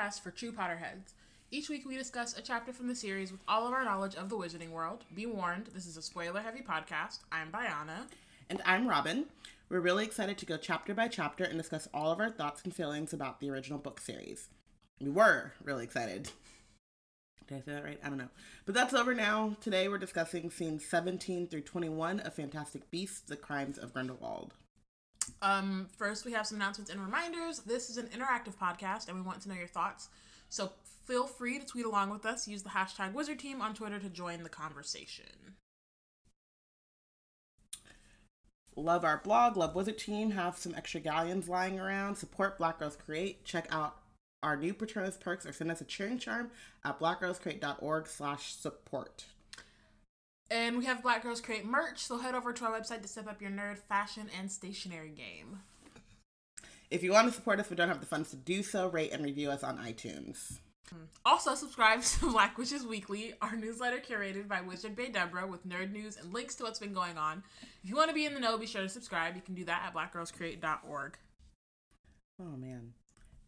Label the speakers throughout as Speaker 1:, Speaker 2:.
Speaker 1: to Wizard Team, a Harry Potter cast for true Potterheads. Each week we discuss a chapter from the series with all of our knowledge of the wizarding world. Be warned, this is a spoiler heavy podcast. I'm Biana.
Speaker 2: And I'm Robin. We're really excited to go chapter by chapter and discuss all of our thoughts and feelings about the original book series. We were really excited. Did I say that right? I don't know. But that's over now. Today we're discussing scenes 17 through 21 of Fantastic Beasts The Crimes of Grindelwald.
Speaker 1: Um, first, we have some announcements and reminders. This is an interactive podcast, and we want to know your thoughts. So feel free to tweet along with us. Use the hashtag Wizard Team on Twitter to join the conversation.
Speaker 2: Love our blog, love Wizard Team. Have some extra galleons lying around. Support Black Girls Create. Check out our new Patronus perks or send us a cheering charm at blackgirlscreate.org slash support.
Speaker 1: And we have Black Girls Create merch, so head over to our website to step up your nerd fashion and stationery game.
Speaker 2: If you want to support us but don't have the funds to do so, rate and review us on iTunes.
Speaker 1: Also, subscribe to Black Witches Weekly, our newsletter curated by Wizard Bay Deborah with nerd news and links to what's been going on. If you want to be in the know, be sure to subscribe. You can do that at blackgirlscreate.org.
Speaker 2: Oh, man.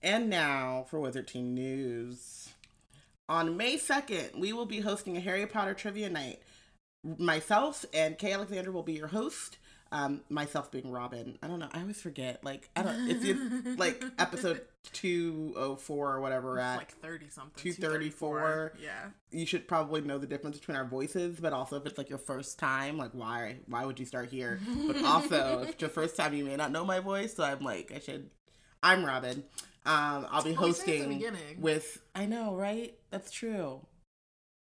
Speaker 2: And now for Wizard Team News. On May 2nd, we will be hosting a Harry Potter trivia night. Myself and Kay Alexander will be your host. Um, myself being Robin. I don't know. I always forget. Like I don't. If you like episode two oh four or whatever we're at,
Speaker 1: like thirty something,
Speaker 2: two thirty four.
Speaker 1: Yeah,
Speaker 2: you should probably know the difference between our voices. But also, if it's like your first time, like why why would you start here? But also, if it's your first time, you may not know my voice. So I'm like, I should. I'm Robin. Um, I'll be
Speaker 1: Well, we said it at the
Speaker 2: hosting
Speaker 1: beginning.
Speaker 2: with. I know, right? That's true.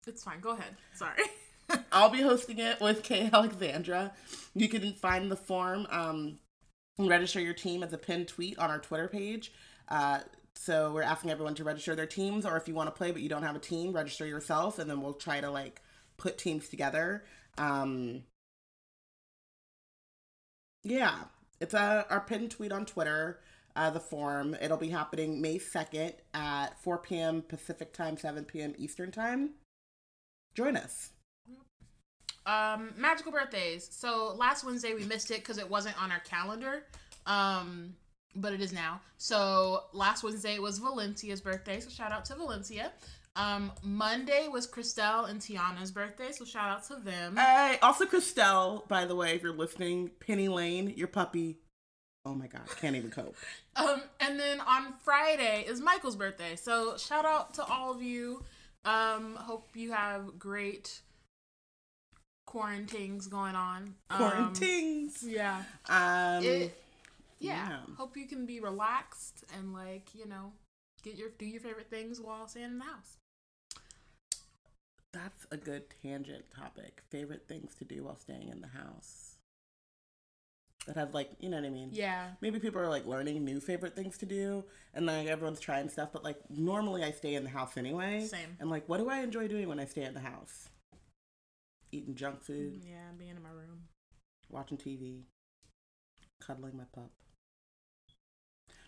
Speaker 1: it's fine. Go ahead. Sorry.
Speaker 2: I'll be hosting it with Kay Alexandra. You can find the form um, and register your team as a pinned tweet on our Twitter page. Uh, so we're asking everyone to register their teams, or if you want to play but you don't have a team, register yourself, and then we'll try to like put teams together. Um, yeah, it's a, our pinned tweet on Twitter. Uh, the form. It'll be happening May 2nd at 4 p.m. Pacific time, 7 p.m. Eastern time. Join us.
Speaker 1: Um, magical birthdays. So last Wednesday we missed it because it wasn't on our calendar. Um, but it is now. So last Wednesday was Valencia's birthday. So shout out to Valencia. Um, Monday was Christelle and Tiana's birthday. So shout out to them.
Speaker 2: Hey, also Christelle, by the way, if you're listening, Penny Lane, your puppy. Oh my god, can't even cope.
Speaker 1: Um, and then on Friday is Michael's birthday. So shout out to all of you. Um, hope you have great quarantines going on. Um,
Speaker 2: Quarantines.
Speaker 1: yeah.
Speaker 2: Um,
Speaker 1: It, yeah.
Speaker 2: yeah.
Speaker 1: Hope you can be relaxed and like, you know, get your do your favorite things while staying in the house.
Speaker 2: that's a good tangent topic. Favorite things to do while staying in the house. That have like, you know what I mean?
Speaker 1: Yeah.
Speaker 2: Maybe people are like learning new favorite things to do, and like everyone's trying stuff. But like normally, I stay in the house anyway.
Speaker 1: Same.
Speaker 2: And like, what do I enjoy doing when I stay in the house? Eating junk food,
Speaker 1: Yeah, being in my room.
Speaker 2: watching TV, cuddling my pup.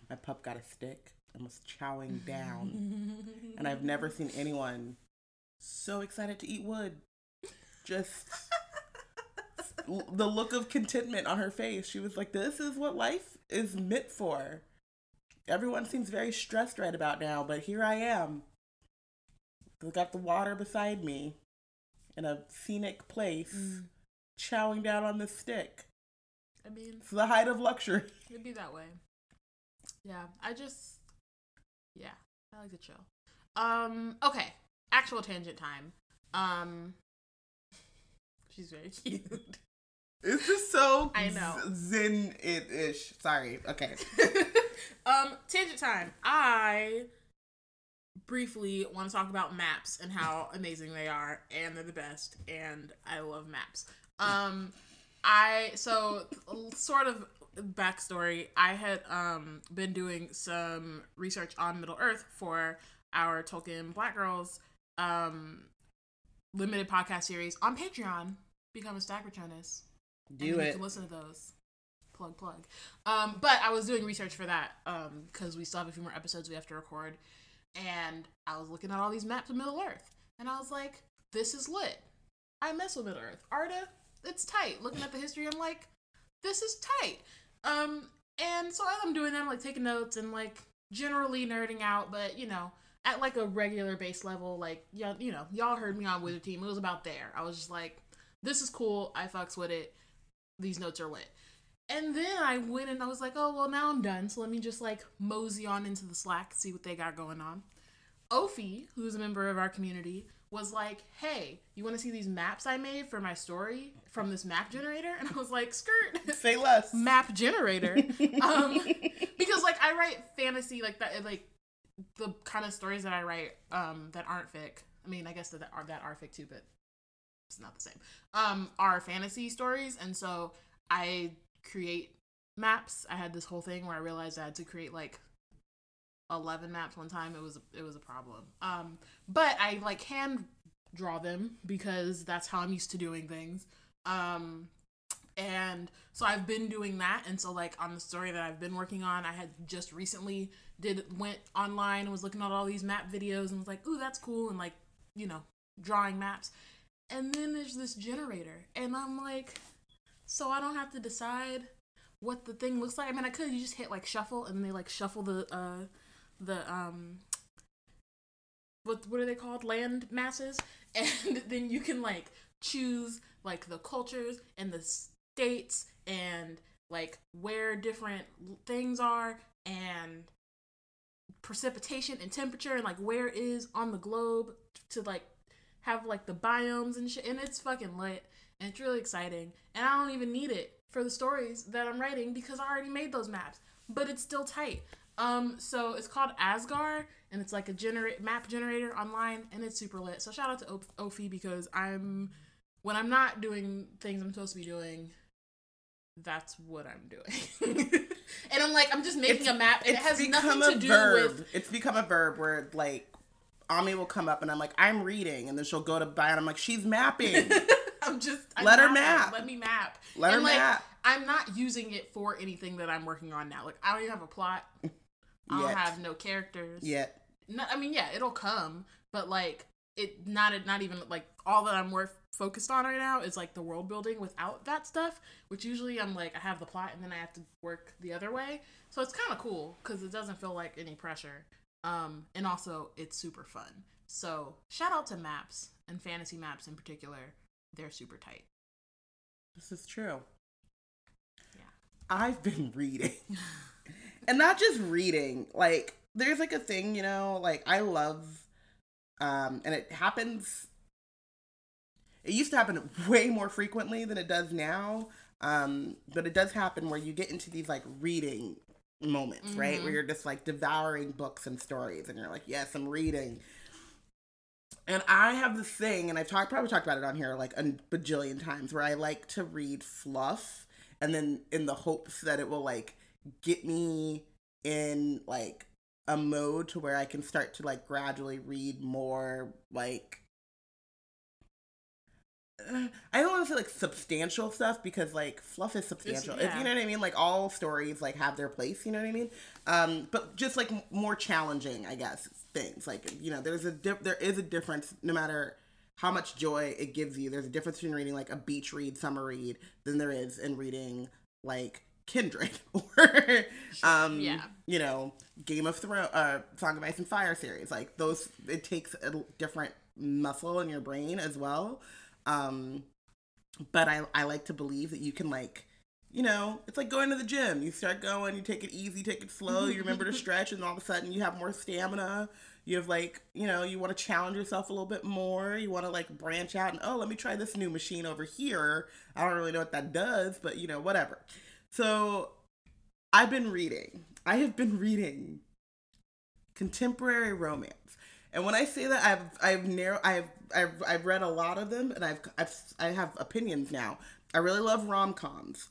Speaker 2: My pup got a stick and was chowing down. and I've never seen anyone so excited to eat wood. Just the look of contentment on her face. She was like, This is what life is meant for. Everyone seems very stressed right about now, but here I am. Got the water beside me in a scenic place,
Speaker 1: Mm.
Speaker 2: chowing down on the stick.
Speaker 1: I mean,
Speaker 2: It's the height of luxury.
Speaker 1: it'd be that way. Yeah, I just yeah, I like to chill. Um, okay. Actual tangent time. Um She's very cute.
Speaker 2: It's just so
Speaker 1: I know.
Speaker 2: zen it ish. Sorry. Okay.
Speaker 1: um, tangent time. I briefly want to talk about maps and how amazing they are, and they're the best, and I love maps. Um, I so sort of backstory. I had um been doing some research on Middle Earth for our Tolkien Black Girls um limited podcast series on Patreon. Become a Stack Returnist.
Speaker 2: Do
Speaker 1: and then You
Speaker 2: it.
Speaker 1: can listen to those. Plug plug. Um, but I was doing research for that um because we still have a few more episodes we have to record, and I was looking at all these maps of Middle Earth, and I was like, "This is lit. I mess with Middle Earth. Arda, it's tight." Looking at the history, I'm like, "This is tight." Um, and so as I'm doing that, I'm like taking notes and like generally nerding out, but you know, at like a regular base level, like yeah, you know, y'all heard me on Wizard Team. It was about there. I was just like, this is cool. I fucks with it. These notes are lit. And then I went and I was like, oh well, now I'm done. So let me just like mosey on into the Slack, see what they got going on. Ophi, who's a member of our community, was like, hey, you want to see these maps I made for my story from this map generator? And I was like, skirt.
Speaker 2: Say less.
Speaker 1: map generator. um, because like I write fantasy like that, like the kind of stories that I write um, that aren't fic. I mean, I guess that are that are fic too, but it's not the same. Um, are fantasy stories, and so I create maps. I had this whole thing where I realized I had to create like 11 maps one time. It was it was a problem. Um but i like hand draw them because that's how i'm used to doing things. Um and so i've been doing that. And so like on the story that i've been working on i had just recently did went online and was looking at all these map videos and was like ooh that's cool and like you know drawing maps. And then there's this generator and i'm like so i don't have to decide what the thing looks like. I mean i could you just hit like shuffle and they like shuffle the uh the um what what are they called? Land masses? And then you can like choose like the cultures and the states and like where different things are and precipitation and temperature and like where is on the globe to like have like the biomes and shit. And it's fucking lit and it's really exciting and I don't even need it for the stories that I'm writing because I already made those maps but it's still tight um, so it's called Azgaar, and it's like a generate map generator online, and it's super lit. So shout out to Ophi because I'm when I'm not doing things I'm supposed to be doing, that's what I'm doing. and I'm like, I'm just making it's, a map, and it has nothing to do
Speaker 2: verb.
Speaker 1: with.
Speaker 2: It's become a verb where like Ami will come up, and I'm like, I'm reading, and then she'll go to buy, and I'm like, she's mapping.
Speaker 1: I'm just I'm
Speaker 2: let mapping. her map.
Speaker 1: Let me map.
Speaker 2: Let
Speaker 1: and
Speaker 2: her
Speaker 1: like,
Speaker 2: map.
Speaker 1: I'm not using it for anything that I'm working on now. Like I don't even have a plot. I don't have no characters
Speaker 2: yet.
Speaker 1: No, I mean, yeah, it'll come, but like it not not even like all that I'm worth focused on right now is like the world building without that stuff, which usually I'm like I have the plot and then I have to work the other way. So it's kind of cool because it doesn't feel like any pressure. Um, and also it's super fun. So shout out to maps and fantasy maps in particular. They're super tight.
Speaker 2: This is true.
Speaker 1: Yeah.
Speaker 2: I've been reading. and not just reading like there's like a thing you know like i love um and it happens it used to happen way more frequently than it does now um but it does happen where you get into these like reading moments mm-hmm. right where mm-hmm. you're just like devouring books and stories and you're like yes i'm reading and I have this thing, and I've talked probably talked about it on here like a bajillion times, where I like to read fluff, and then in the hopes that it will like get me in like a mode to where I can start to like gradually read more like I don't want to say like substantial stuff because like fluff is substantial. Yeah. If you know what I mean, like all stories like have their place. You know what I mean? Um, but just like more challenging, I guess things like you know there's a di- there is a difference no matter how much joy it gives you. There's a difference between reading like a beach read, summer read, than there is in reading like Kindred or um yeah. you know Game of Thrones uh Song of Ice and Fire series like those it takes a different muscle in your brain as well um but I I like to believe that you can like you know, it's like going to the gym. You start going, you take it easy, take it slow, you remember to stretch, and all of a sudden you have more stamina. You have like, you know, you want to challenge yourself a little bit more. You want to like branch out and, oh, let me try this new machine over here. I don't really know what that does, but you know, whatever. So I've been reading. I have been reading contemporary romance. And when I say that, I've I've narrow I've I've I've read a lot of them, and I've I've I have opinions now. I really love rom coms.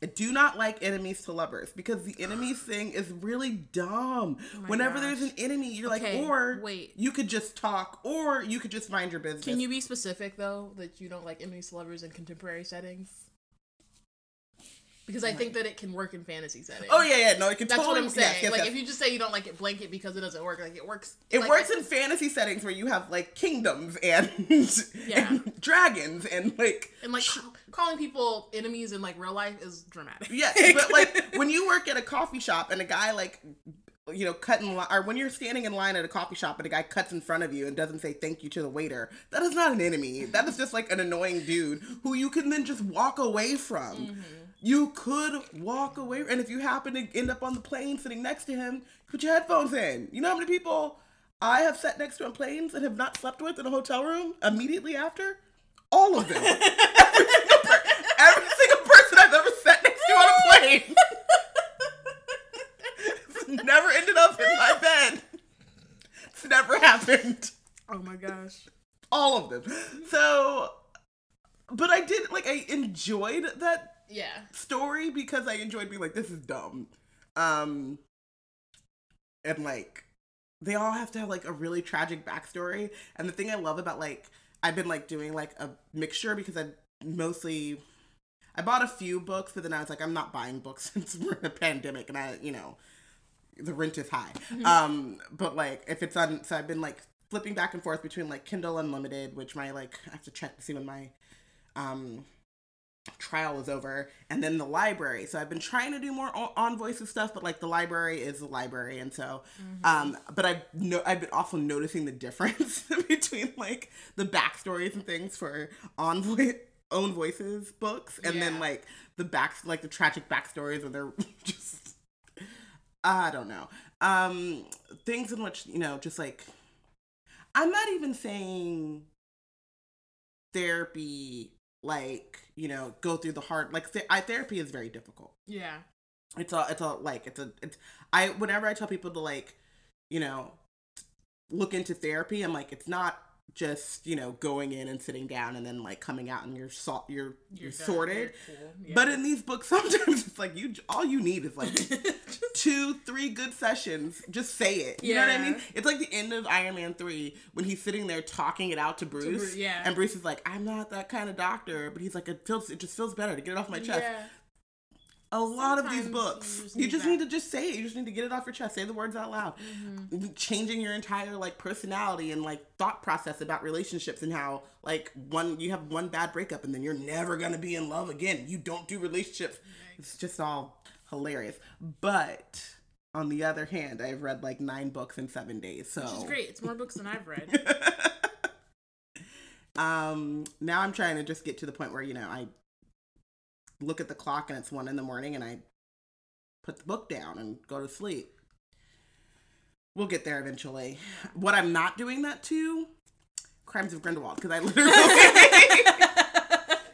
Speaker 2: I do not like enemies to lovers because the enemies thing is really dumb. Oh Whenever gosh. there's an enemy, you're okay, like, or
Speaker 1: wait,
Speaker 2: you could just talk, or you could just mind your business.
Speaker 1: Can you be specific though that you don't like enemies to lovers in contemporary settings? Because I think that it can work in fantasy settings.
Speaker 2: Oh yeah, yeah, no, it can.
Speaker 1: That's
Speaker 2: totally,
Speaker 1: what I'm saying. Yes, yes, like yes. if you just say you don't like it blanket because it doesn't work, like it works.
Speaker 2: It
Speaker 1: like,
Speaker 2: works in fantasy settings where you have like kingdoms and, yeah. and dragons and like
Speaker 1: and like sh- calling people enemies in like real life is dramatic.
Speaker 2: Yes, but like when you work at a coffee shop and a guy like you know, cut in line, or when you're standing in line at a coffee shop and a guy cuts in front of you and doesn't say thank you to the waiter, that is not an enemy. That is just like an annoying dude who you can then just walk away from.
Speaker 1: Mm-hmm.
Speaker 2: You could walk away, and if you happen to end up on the plane sitting next to him, put your headphones in. You know how many people I have sat next to on planes and have not slept with in a hotel room immediately after? All of them. every, single per- every single person I've ever sat next to on a plane. It's never ended up in my bed. It's never happened.
Speaker 1: Oh my gosh.
Speaker 2: All of them. So, but I did, like, I enjoyed that
Speaker 1: Yeah.
Speaker 2: story because I enjoyed being like, this is dumb. Um, and like, they all have to have like a really tragic backstory. And the thing I love about like, I've been like doing like a mixture because I mostly, I bought a few books, but then I was like, I'm not buying books since we're in a pandemic and I, you know, the rent is high. Um, but like, if it's on, so I've been like flipping back and forth between like Kindle Unlimited, which my like, I have to check to see when my, um, trial is over and then the library. So i've been trying to do more on, on voices stuff but like the library is the library and so um but i've no i've been also noticing the difference between like the backstories and things for on voice own voices books and then like the back like the tragic backstories where they're just i don't know. Um things in which you know just like i'm not even saying therapy like you know go through the hard like th- I, therapy is very difficult
Speaker 1: Yeah.
Speaker 2: it's a it's a like it's a it's i whenever i tell people to like you know look into therapy i'm like it's not just you know going in and sitting down and then like coming out and you're so, you're you're,
Speaker 1: done.
Speaker 2: sorted
Speaker 1: You're cool. Yeah.
Speaker 2: but in these books sometimes it's like you all you need is like two, three good sessions. Just say it. You know what I mean? It's like the end of Iron Man 3 when he's sitting there talking it out to Bruce.
Speaker 1: Bru- yeah.
Speaker 2: And Bruce is like, I'm not that kind of doctor. But he's like, it feels, it just feels better to get it off my chest.
Speaker 1: Yeah.
Speaker 2: A lot of these books,
Speaker 1: you just
Speaker 2: you
Speaker 1: need
Speaker 2: just need to just say it. You just need to get it off your chest. Say the words out loud.
Speaker 1: Mm-hmm.
Speaker 2: Changing your entire like personality and like thought process about relationships and how like one you have one bad breakup and then you're never gonna be in love again. You don't do relationships. It's just all hilarious. But on the other hand, I've read like nine books in seven days. So
Speaker 1: Which is great. It's more books than I've read.
Speaker 2: um now I'm trying to just get to the point where, you know, I look at the clock and it's one in the morning and I put the book down and go to sleep. We'll get there eventually. What I'm not doing that to, Crimes of Grindelwald, because I literally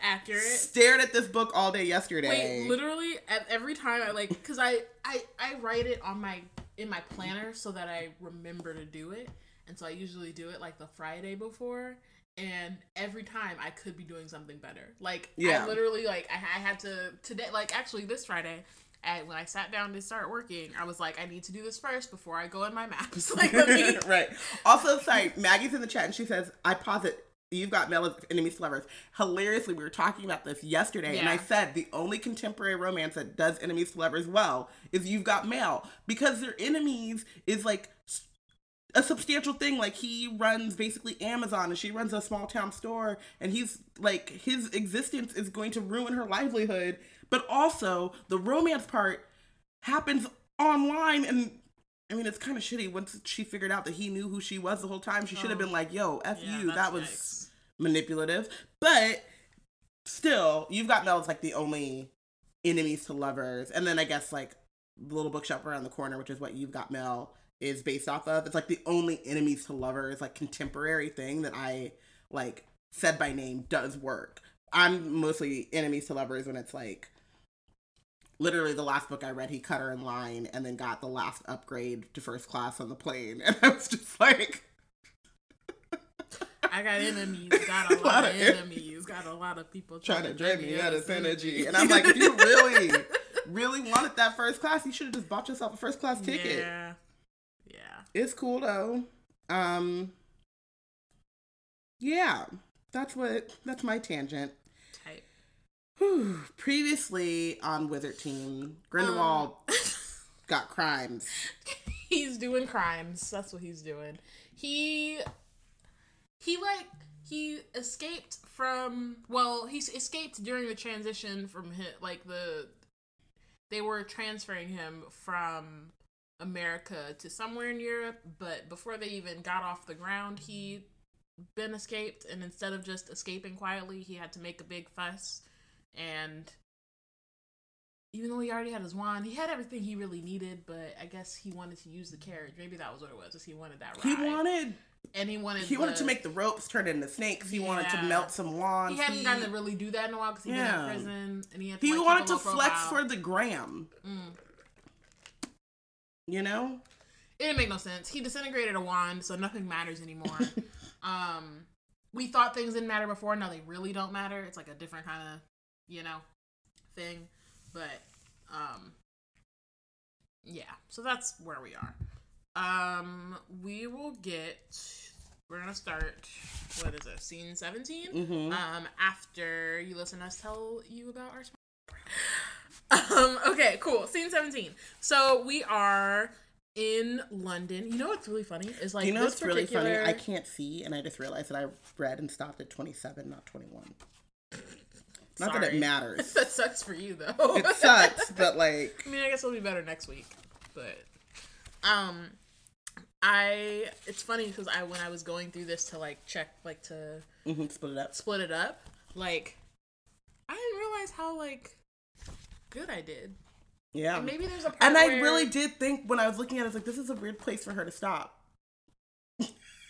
Speaker 1: Accurate.
Speaker 2: stared at this book all day yesterday.
Speaker 1: Wait, literally at every time I like cuz I I I write it on my in my planner so that I remember to do it. And so I usually do it like the Friday before and every time I could be doing something better. Like
Speaker 2: Yeah.
Speaker 1: I literally like I, I had to today like actually this Friday I, when I sat down to start working, I was like, I need to do this first before I go in my maps. Like, me,
Speaker 2: right. Also, sorry, Maggie's in the chat and she says, I posit You've Got Mail enemies to lovers. Hilariously, we were talking about this yesterday, and I said the only contemporary romance that does enemies to lovers well is You've Got Mail because their enemies is like a substantial thing. Like he runs basically Amazon, and she runs a small town store, and he's like his existence is going to ruin her livelihood. But also, the romance part happens online and I mean, it's kind of shitty. Once she figured out that he knew who she was the whole time, she should have
Speaker 1: Oh.
Speaker 2: been like, "Yo, f
Speaker 1: Yeah,
Speaker 2: you." That was
Speaker 1: yikes.
Speaker 2: manipulative. But still, You've Got Mail as like the only enemies to lovers, and then I guess like the little bookshop around the corner, which is what You've Got Mail is based off of. It's like the only enemies to lovers like contemporary thing that I like said by name does work. I'm mostly enemies to lovers when it's like literally the last book I read, he cut her in line and then got the last upgrade to first class on the plane. And I was just like,
Speaker 1: I got enemies, got a lot, of enemies, got a lot of people
Speaker 2: trying to drain me out of energy. And I'm like, if you really, really wanted that first class, you should have just bought yourself a first class ticket.
Speaker 1: Yeah. Yeah.
Speaker 2: It's cool though. Um, yeah, that's what, that's my tangent.
Speaker 1: Type.
Speaker 2: Whew. Previously on Wizard Team, Grindelwald got crimes.
Speaker 1: he's doing crimes. That's what he's doing. He he like he escaped from well, he escaped during the transition from hi like the they were transferring him from America to somewhere in Europe, but before they even got off the ground, he been escaped and instead of just escaping quietly, he had to make a big fuss and even though he already had his wand, he had everything he really needed, but I guess he wanted to use the carriage. Maybe that was what it was. Is he wanted that ride.
Speaker 2: He wanted
Speaker 1: and he wanted
Speaker 2: he wanted
Speaker 1: the-
Speaker 2: to make the ropes turn into snakes. He wanted to melt some wands.
Speaker 1: He hadn't gotten to really do that in a while because he'd
Speaker 2: Yeah.
Speaker 1: been in prison and he had to,
Speaker 2: he
Speaker 1: like,
Speaker 2: wanted to flex for the gram.
Speaker 1: Mm.
Speaker 2: You know?
Speaker 1: It didn't make no sense. He disintegrated a wand, so nothing matters anymore. um, we thought things didn't matter before. Now they really don't matter. It's like a different kind of, you know, thing. But, um, yeah. So that's where we are. Um, we will get. We're gonna start. What is it? Scene 17
Speaker 2: Mm-hmm.
Speaker 1: Um, after you listen to us tell you about our. Um. Okay. Cool. Scene seventeen. So we are in London. You know what's really funny is like
Speaker 2: you know
Speaker 1: this
Speaker 2: what's really funny?
Speaker 1: particular-
Speaker 2: I can't see, and I just realized that I read and stopped at 27, not 21. Not that it matters.
Speaker 1: that sucks for you though.
Speaker 2: it sucks, but like,
Speaker 1: I mean, I guess it'll be better next week. But um, I it's funny because I when I was going through this to like check like to
Speaker 2: mhm, split it up.
Speaker 1: split it up, like I didn't realize how like good I did.
Speaker 2: Yeah.
Speaker 1: And maybe there's a part
Speaker 2: And I
Speaker 1: where-
Speaker 2: really did think when I was looking at it, I was like, this is a weird place for her to stop.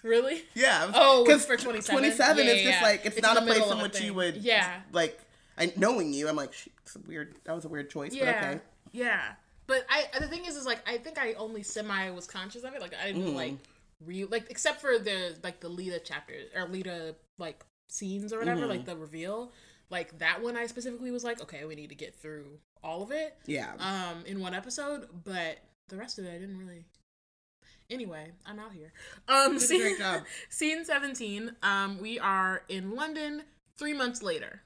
Speaker 1: really.
Speaker 2: Yeah.
Speaker 1: Oh,
Speaker 2: because
Speaker 1: for 27?
Speaker 2: 27
Speaker 1: Yeah,
Speaker 2: is
Speaker 1: yeah,
Speaker 2: just
Speaker 1: yeah.
Speaker 2: like, it's,
Speaker 1: It's
Speaker 2: not a place in which you would,
Speaker 1: Yeah.
Speaker 2: like, I, knowing you, I'm like, it's a weird, that was a weird choice,
Speaker 1: Yeah,
Speaker 2: but okay.
Speaker 1: yeah. But I the thing is, is like I think I only semi was conscious of it. Like I didn't
Speaker 2: Mhm.
Speaker 1: like real like except for the like the Leta chapters or Leta like scenes or whatever,
Speaker 2: Mhm.
Speaker 1: like the reveal. Like that one, I specifically was like, okay, we need to get through all of it,
Speaker 2: Yeah.
Speaker 1: um, in one episode. But the rest of it, I didn't really. Anyway, I'm out here. Um, scene,
Speaker 2: great job.
Speaker 1: scene 17. Um, we are in London three months later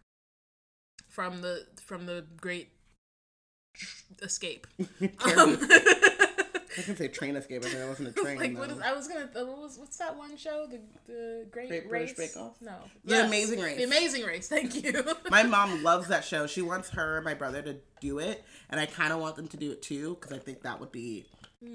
Speaker 1: from the from the great escape. Um,
Speaker 2: I gonna say train escape, but there wasn't a train.
Speaker 1: like what is, I was gonna uh, what was what's that one show the the Great,
Speaker 2: Great
Speaker 1: Race
Speaker 2: British Bake Off?
Speaker 1: no
Speaker 2: The Amazing Race.
Speaker 1: the Amazing Race thank you
Speaker 2: my mom loves that show. She wants her and my brother to do it, and I kind of want them to do it too because I think that would be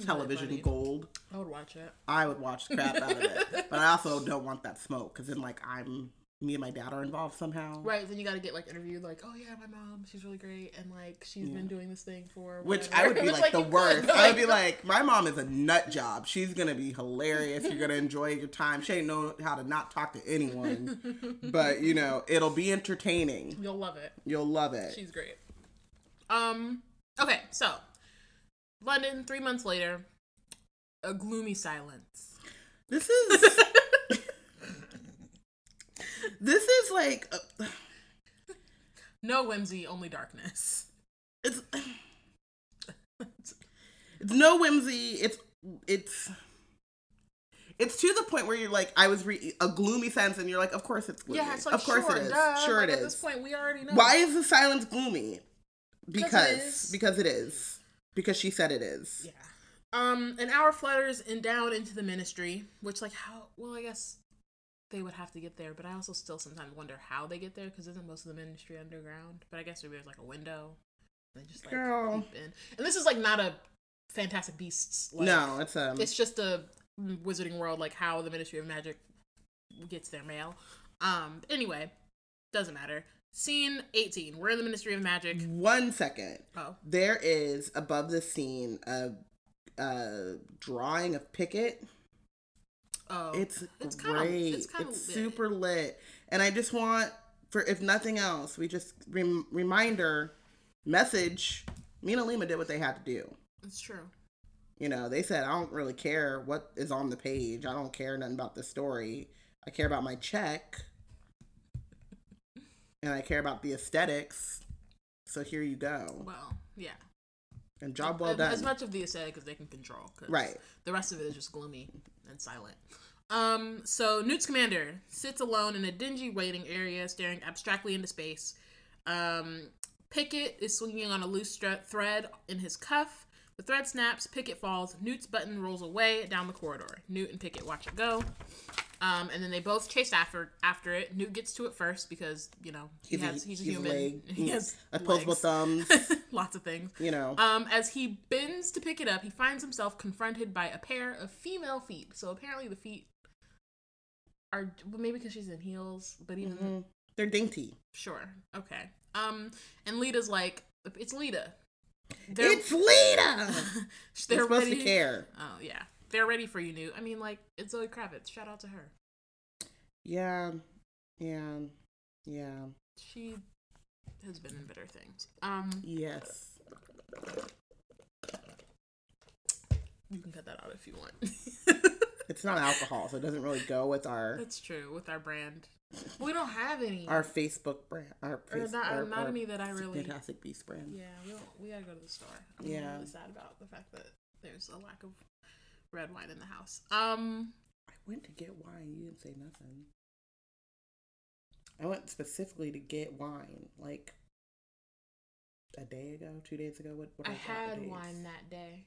Speaker 2: television
Speaker 1: funny.
Speaker 2: gold.
Speaker 1: I would watch it
Speaker 2: I would watch the crap out of it, but I also don't want that smoke because then like I'm me and my dad are involved somehow.
Speaker 1: right then you got to get like interviewed like oh yeah my mom she's really great and like she's been doing this thing for
Speaker 2: Which. I would be like, the worst. I would be like, my mom is a nut job. She's gonna be hilarious. You're gonna enjoy your time. She ain't know how to not talk to anyone, but you know it'll be entertaining.
Speaker 1: you'll love it
Speaker 2: You'll love it.
Speaker 1: She's great. Um. Okay, so London. Three months later, a gloomy silence.
Speaker 2: This is this is like uh,
Speaker 1: No whimsy, only darkness.
Speaker 2: it's it's no whimsy. It's it's it's to the point where you're like, I was re- a gloomy sense, and you're like, of course it's gloomy.
Speaker 1: Yeah, it's like
Speaker 2: of course
Speaker 1: sure,
Speaker 2: it is.
Speaker 1: duh.
Speaker 2: Sure
Speaker 1: like,
Speaker 2: it
Speaker 1: At
Speaker 2: is.
Speaker 1: this point, we already know.
Speaker 2: Why is the silence gloomy? Because
Speaker 1: it is.
Speaker 2: because it is. Because she said it is.
Speaker 1: Yeah. Um. An hour flutters and down into the ministry, which like how? Well, I guess they would have to get there, but I also still sometimes wonder how they get there because isn't most of the ministry underground? But I guess maybe there's like a window. And they just like
Speaker 2: Girl.
Speaker 1: peep in. And this is like not a Fantastic Beasts. Like,
Speaker 2: no, it's um
Speaker 1: it's just a wizarding world like how the ministry of magic gets their mail um anyway doesn't matter scene 18 we're in the ministry of magic
Speaker 2: one second.
Speaker 1: oh
Speaker 2: There is above the scene a a drawing of Pickett.
Speaker 1: Oh
Speaker 2: It's,
Speaker 1: It's
Speaker 2: great.
Speaker 1: it's
Speaker 2: It's,
Speaker 1: lit.
Speaker 2: super lit. And I just want for if nothing else, we just rem- reminder message. Me and Alima did what they had to do.
Speaker 1: it's true
Speaker 2: You know, they said I don't really care what is on the page. I don't care nothing about the story. I care about my check. And I care about the aesthetics. So here you go.
Speaker 1: well yeah
Speaker 2: And job well done.
Speaker 1: as much of the aesthetic as they can control
Speaker 2: Right.
Speaker 1: the rest of it is just gloomy and silent. Um so newt Scamander sits alone in a dingy waiting area staring abstractly into space. Um pickett is swinging on a loose thread in his cuff. The thread snaps pickett falls newt's button rolls away down the corridor. Newt and pickett watch it go Um, and then they both chase after after it. Newt gets to it first because you know he
Speaker 2: He's a-
Speaker 1: has he's a
Speaker 2: he's a
Speaker 1: human.
Speaker 2: leg.
Speaker 1: he has
Speaker 2: Opposable thumbs.
Speaker 1: lots of things.
Speaker 2: You know.
Speaker 1: Um, as he bends to pick it up, he finds himself confronted by a pair of female feet. So apparently the feet are well, maybe because she's in heels, but even
Speaker 2: Mhm. They're dainty.
Speaker 1: sure, okay. Um, and Leta's like, it's Leta. They're,
Speaker 2: It's Leta.
Speaker 1: they're
Speaker 2: supposed
Speaker 1: ready.
Speaker 2: to care.
Speaker 1: Oh yeah, they're ready for you, Newt. I mean, like it's Zoe Kravitz. Shout out to her.
Speaker 2: Yeah. Yeah. Yeah.
Speaker 1: She has been in better things. Um,
Speaker 2: Yes.
Speaker 1: you can cut that out if you want.
Speaker 2: It's not alcohol, so it doesn't really go with our
Speaker 1: That's true with our brand. We don't have any.
Speaker 2: our Facebook brand. Our
Speaker 1: or
Speaker 2: face,
Speaker 1: not,
Speaker 2: our,
Speaker 1: not
Speaker 2: our
Speaker 1: any that I really.
Speaker 2: Fantastic Beast brand.
Speaker 1: Yeah, we don't. We gotta go to the store. I'm
Speaker 2: Yeah.
Speaker 1: really sad about the fact that there's a lack of red wine in the house. Um,
Speaker 2: I went to get wine. You didn't say nothing. I went specifically to get wine, like a day ago, two days ago. What? what
Speaker 1: I had wine that day,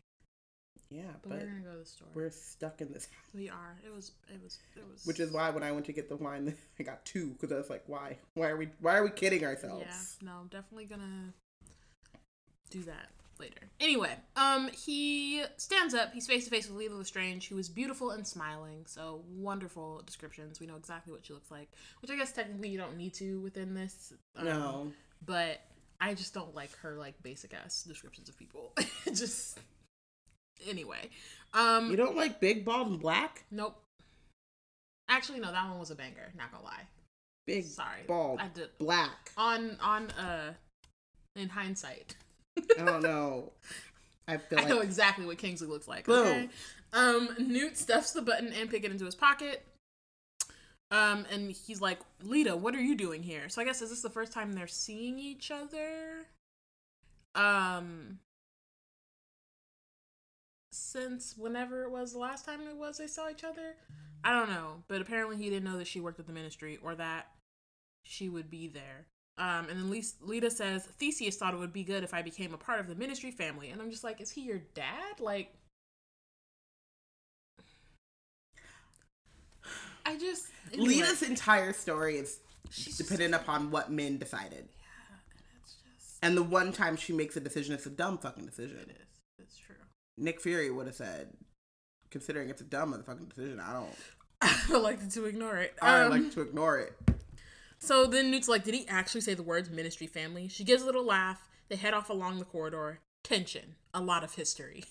Speaker 2: Yeah,
Speaker 1: but,
Speaker 2: but
Speaker 1: we're gonna go to the store.
Speaker 2: we're stuck in this,
Speaker 1: we are. It was. It was. It was.
Speaker 2: which is why when I went to get the wine, I got two because I was like, why? Why are we? Why are we kidding ourselves?
Speaker 1: Yeah. No, I'm definitely gonna do that later. Anyway, um, he stands up. He's face to face with Leta Lestrange, who is beautiful and smiling. So wonderful descriptions. We know exactly what she looks like, which I guess technically you don't need to within this. um,
Speaker 2: No.
Speaker 1: but I just don't like her like basic ass descriptions of people. just anyway. Um,
Speaker 2: You don't like big, bald, and black?
Speaker 1: nope. Actually, no, that one was a banger. Not gonna lie.
Speaker 2: Big,
Speaker 1: Sorry,
Speaker 2: bald,
Speaker 1: I did
Speaker 2: black.
Speaker 1: on on uh in hindsight.
Speaker 2: I don't know. I feel
Speaker 1: I
Speaker 2: like
Speaker 1: know exactly what Kingsley looks like.
Speaker 2: Boom.
Speaker 1: Okay. Um, Newt stuffs the button and Pickett into his pocket. Um, and he's like, Leta, what are you doing here? So I guess is this the first time they're seeing each other? Um, since whenever it was the last time it was they saw each other, I don't know. But apparently he didn't know that she worked at the ministry or that she would be there. Um, and then Leta says, Theseus thought it would be good if I became a part of the ministry family. And I'm just like, is he your dad? Like, I just. anyway.
Speaker 2: Leta's entire story is
Speaker 1: She's just-
Speaker 2: dependent upon what men decided.
Speaker 1: Yeah, and it's just.
Speaker 2: And the one time she makes a decision, it's a dumb fucking decision.
Speaker 1: It is. It's true.
Speaker 2: Nick Fury would have said, considering it's a dumb motherfucking decision, I don't.
Speaker 1: I would like to ignore it.
Speaker 2: I
Speaker 1: Um,
Speaker 2: like to ignore it.
Speaker 1: So then Newt's like, did he actually say the words ministry family? She gives a little laugh. They head off along the corridor. Tension. A lot of history.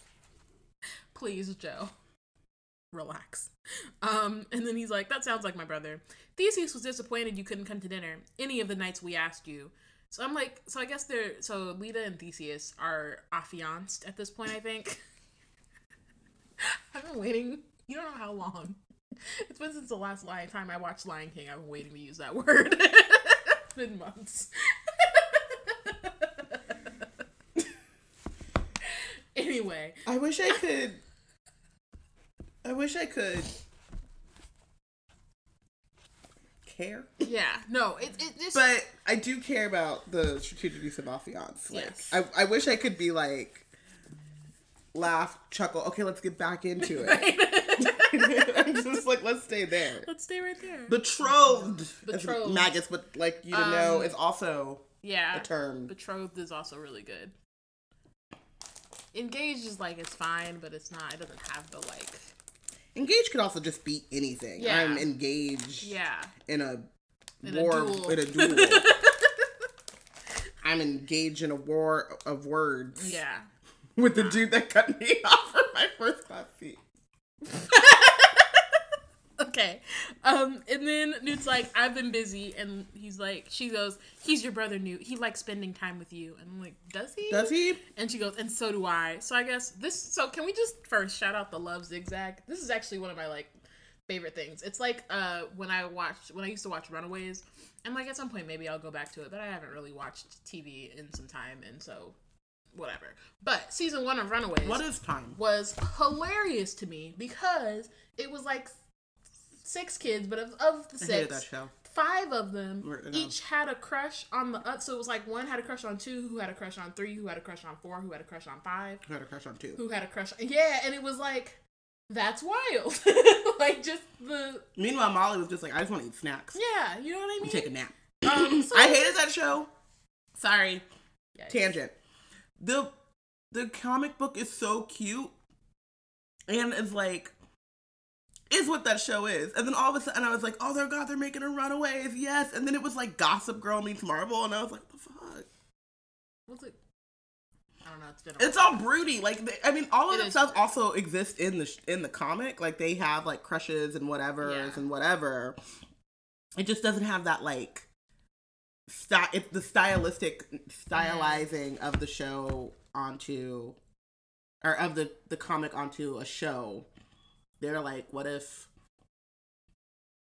Speaker 1: Please, Joe. Relax. Um, and then he's like, that sounds like my brother. Theseus was disappointed you couldn't come to dinner any of the nights we asked you. So I'm like, so I guess they're, so Leta and Theseus are affianced at this point, I think. I've been waiting, you don't know how long. It's been since the last Lion time I watched Lion King. I've been waiting to use that word. it's been months. anyway,
Speaker 2: I wish I could. I wish I could care.
Speaker 1: yeah, no, it it just
Speaker 2: But I do care about the strategic use of affiance. Like,
Speaker 1: Yes.
Speaker 2: I, I wish I could be like, laugh, chuckle. Okay, let's get back into it. I'm just like, let's stay there.
Speaker 1: let's stay right there.
Speaker 2: Betrothed.
Speaker 1: Betrothed.
Speaker 2: Maggots would like you to know
Speaker 1: Um,
Speaker 2: is also
Speaker 1: yeah,
Speaker 2: a term.
Speaker 1: betrothed is also really good. Engaged is like it's fine, but it's not. It doesn't have the like.
Speaker 2: Engaged could also just be anything.
Speaker 1: Yeah.
Speaker 2: I'm engaged
Speaker 1: Yeah,
Speaker 2: in a
Speaker 1: In a
Speaker 2: war
Speaker 1: duel.
Speaker 2: in a duel. I'm engaged in a war of words
Speaker 1: yeah.
Speaker 2: with the dude that cut me off for my first class seat.
Speaker 1: Okay. Um, and then Newt's like, I've been busy, and he's like, she goes, he's your brother, Newt. He likes spending time with you, and I'm like, does he?
Speaker 2: Does he?
Speaker 1: And she goes, and so do I. So I guess this. So can we just first shout out the Love Zigzag? This is actually one of my like favorite things. It's like uh when I watched when I used to watch Runaways, and like at some point maybe I'll go back to it, but I haven't really watched TV in some time, and so whatever. But season one of Runaways
Speaker 2: What is time?
Speaker 1: was hilarious to me because it was like six kids, but of, of the six, five of them each had a crush on the uh, so it was like one had a crush on two who had a crush on three who had a crush on four who had a crush on five
Speaker 2: Who had a crush on two?
Speaker 1: who had a crush on, yeah and it was like That's wild. like just the
Speaker 2: Meanwhile, Molly was just like, I just want to eat snacks
Speaker 1: yeah, you know what I
Speaker 2: and
Speaker 1: mean?
Speaker 2: take a nap.
Speaker 1: Um, so-
Speaker 2: I hated that show. Sorry,
Speaker 1: Yikes.
Speaker 2: tangent. The the comic book is so cute, and it's like is what that show is. And then all of a sudden, I was like, oh, their God, they're making a runaways, yes. And then it was like Gossip Girl meets Marvel, and I was like, what the fuck?
Speaker 1: What's it? I don't know. It's been.
Speaker 2: It's all broody. Like, they, I mean, all of
Speaker 1: It
Speaker 2: that stuff also exists in the sh- in the comic. Like, they have like crushes and whatever's
Speaker 1: Yeah.
Speaker 2: and whatever. It just doesn't have that like style. It's the stylistic stylizing of the show onto, or of the the comic onto a show. They're like, what if,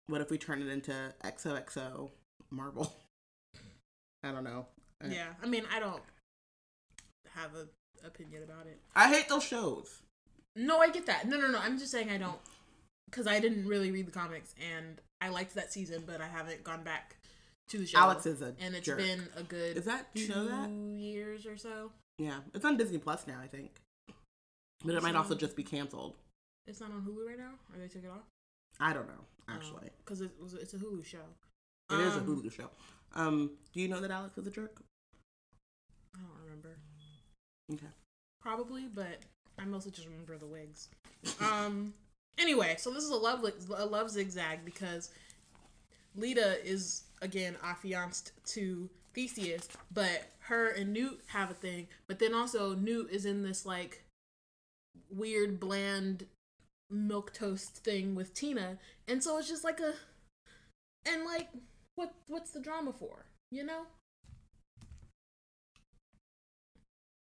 Speaker 2: what if we turn it into XOXO Marvel? I don't know.
Speaker 1: Yeah, I mean, I don't have a opinion about it.
Speaker 2: I hate those shows.
Speaker 1: No, I get that. No, no, no. I'm just saying I don't because I didn't really read the comics and I liked that season, but I haven't gone back to the show.
Speaker 2: Alex is a
Speaker 1: and it's
Speaker 2: jerk.
Speaker 1: been a good
Speaker 2: Is that- you
Speaker 1: two
Speaker 2: know that?
Speaker 1: years or so.
Speaker 2: Yeah, it's on Disney Plus now, I think. But it might also just be canceled.
Speaker 1: It's not on Hulu right now, or they took it off.
Speaker 2: I don't know, actually.
Speaker 1: because it was it's a Hulu show.
Speaker 2: It is a
Speaker 1: Um,
Speaker 2: Hulu show. Um, do you know that Alex is a jerk?
Speaker 1: I don't remember.
Speaker 2: Okay.
Speaker 1: Probably, but I mostly just remember the wigs. Um. Anyway, so this is a love a love zigzag because Leta is again affianced to Theseus, but her and Newt have a thing. But then also Newt is in this like weird bland milquetoast thing with Tina, and so it's just like a and like what what's the drama for? You know.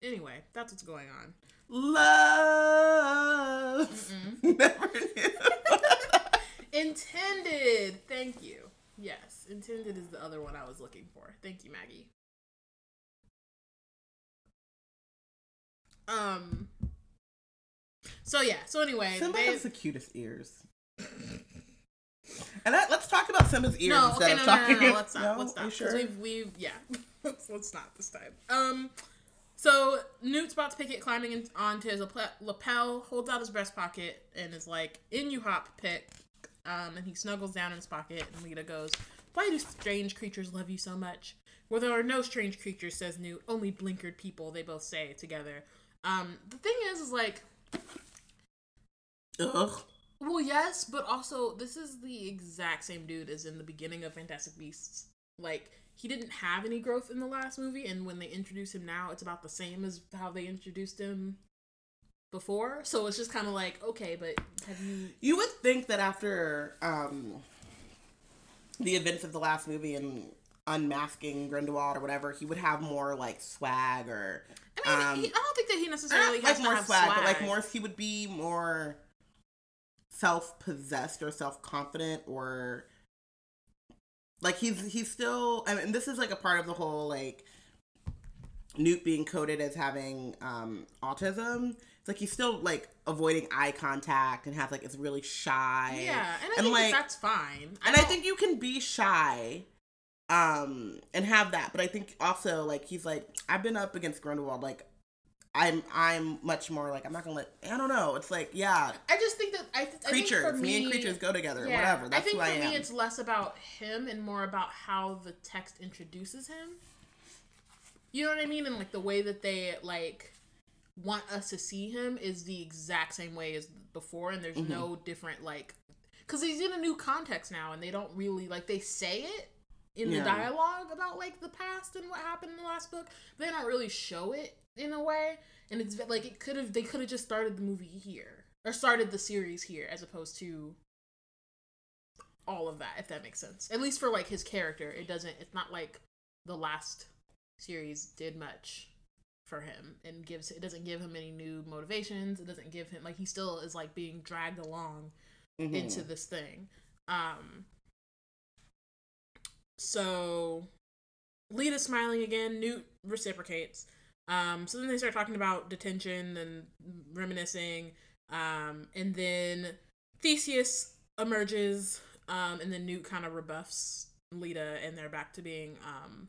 Speaker 1: Anyway, that's what's going on.
Speaker 2: Love. Never.
Speaker 1: Intended. Thank you. Yes, intended is the other one I was looking for. Thank you, Maggie. Um. So yeah. So anyway,
Speaker 2: Simba
Speaker 1: they,
Speaker 2: has the cutest ears. And that, let's talk about Simba's ears
Speaker 1: no,
Speaker 2: instead
Speaker 1: okay, no,
Speaker 2: of
Speaker 1: no, no,
Speaker 2: talking.
Speaker 1: no, no, let's not.
Speaker 2: No?
Speaker 1: Let's not.
Speaker 2: sure?
Speaker 1: We've, we've, yeah. let's, let's not this time. Um, so Newt spots Pickett climbing in, onto his lapel, lapel, holds out his breast pocket, and is like, "In you hop, Pick." Um, and he snuggles down in his pocket, and Leta goes, "Why do strange creatures love you so much?" Well, there are no strange creatures, says Newt. Only blinkered people. They both say together. Um, the thing is, is like,
Speaker 2: Ugh.
Speaker 1: well, yes, but also this is the exact same dude as in the beginning of Fantastic Beasts. Like he didn't have any growth in the last movie, and when they introduce him now, it's about the same as how they introduced him before. So it's just kind of like, okay, but have you?
Speaker 2: You would think that after um, the events of the last movie and unmasking Grindelwald or whatever, he would have more like swag or
Speaker 1: I mean,
Speaker 2: Um,
Speaker 1: he, I don't think that he necessarily has
Speaker 2: like more swag,
Speaker 1: swag,
Speaker 2: but like more he would be more self-possessed or self-confident or like he's he's still I mean this is like a part of the whole like Newt being coded as having um autism. It's like he's still like avoiding eye contact and has like it's really shy.
Speaker 1: Yeah, and I
Speaker 2: And,
Speaker 1: think
Speaker 2: like-
Speaker 1: that's fine.
Speaker 2: and I
Speaker 1: don't-
Speaker 2: think you can be shy um and have that but i think also like he's like i've been up against grindelwald like i'm i'm much more like i'm not gonna let i don't know it's like yeah
Speaker 1: I just think that I, th- I think
Speaker 2: creatures
Speaker 1: for
Speaker 2: me, and creatures go together
Speaker 1: Yeah,
Speaker 2: whatever that's
Speaker 1: I think
Speaker 2: who
Speaker 1: for
Speaker 2: i am
Speaker 1: me it's less about him and more about how the text introduces him. You know what I mean? And like the way that they like want us to see him is the exact same way as before, and there's
Speaker 2: Mm-hmm.
Speaker 1: no different like because he's in a new context now, and they don't really like they say it in the dialogue about like the past and what happened in the last book. But they don't really show it in a way, and it's like it could have they could have just started the movie here or started the series here as opposed to all of that if that makes sense at least for like his character it doesn't it's not like the last series did much for him and gives it doesn't give him any new motivations. It doesn't give him like he still is like being dragged along
Speaker 2: Mhm.
Speaker 1: into this thing. Um so Leta's smiling again. Newt reciprocates. Um so then they start talking about detention and reminiscing. Um and then Theseus emerges um and then Newt kind of rebuffs Leta and they're back to being um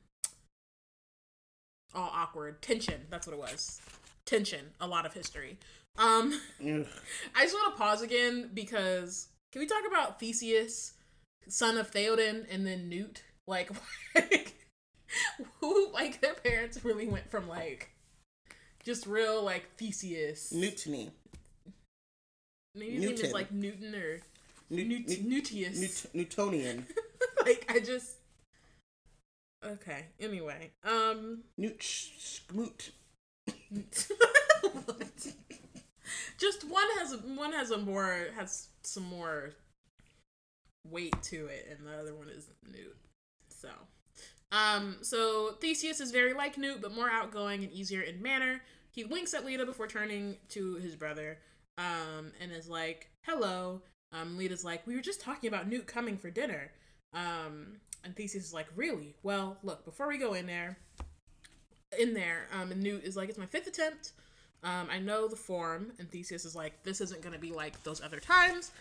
Speaker 1: all awkward tension that's what it was tension, a lot of history. Um,
Speaker 2: Ugh.
Speaker 1: I just want to pause again because can we talk about Theseus, son of Theoden, and then Newt? Like, who like their parents really went from like just real like Theseus.
Speaker 2: Newtony.
Speaker 1: Maybe his name is like Newton or
Speaker 2: Newt,
Speaker 1: Newt,
Speaker 2: Newt,
Speaker 1: Newtius.
Speaker 2: Newt, Newtonian.
Speaker 1: like I just okay. Anyway, um,
Speaker 2: Newt Schmoot.
Speaker 1: just one has one has a more has some more weight to it, and the other one is Newt. So, um, so Theseus is very like Newt, but more outgoing and easier in manner. He winks at Leta before turning to his brother, um, and is like, "Hello." Um, Leta's like, "We were just talking about Newt coming for dinner." Um, and Theseus is like, "Really? Well, look, before we go in there, in there, um, and Newt is like, "It's my fifth attempt." Um, I know the form, and Theseus is like, this isn't gonna be like those other times.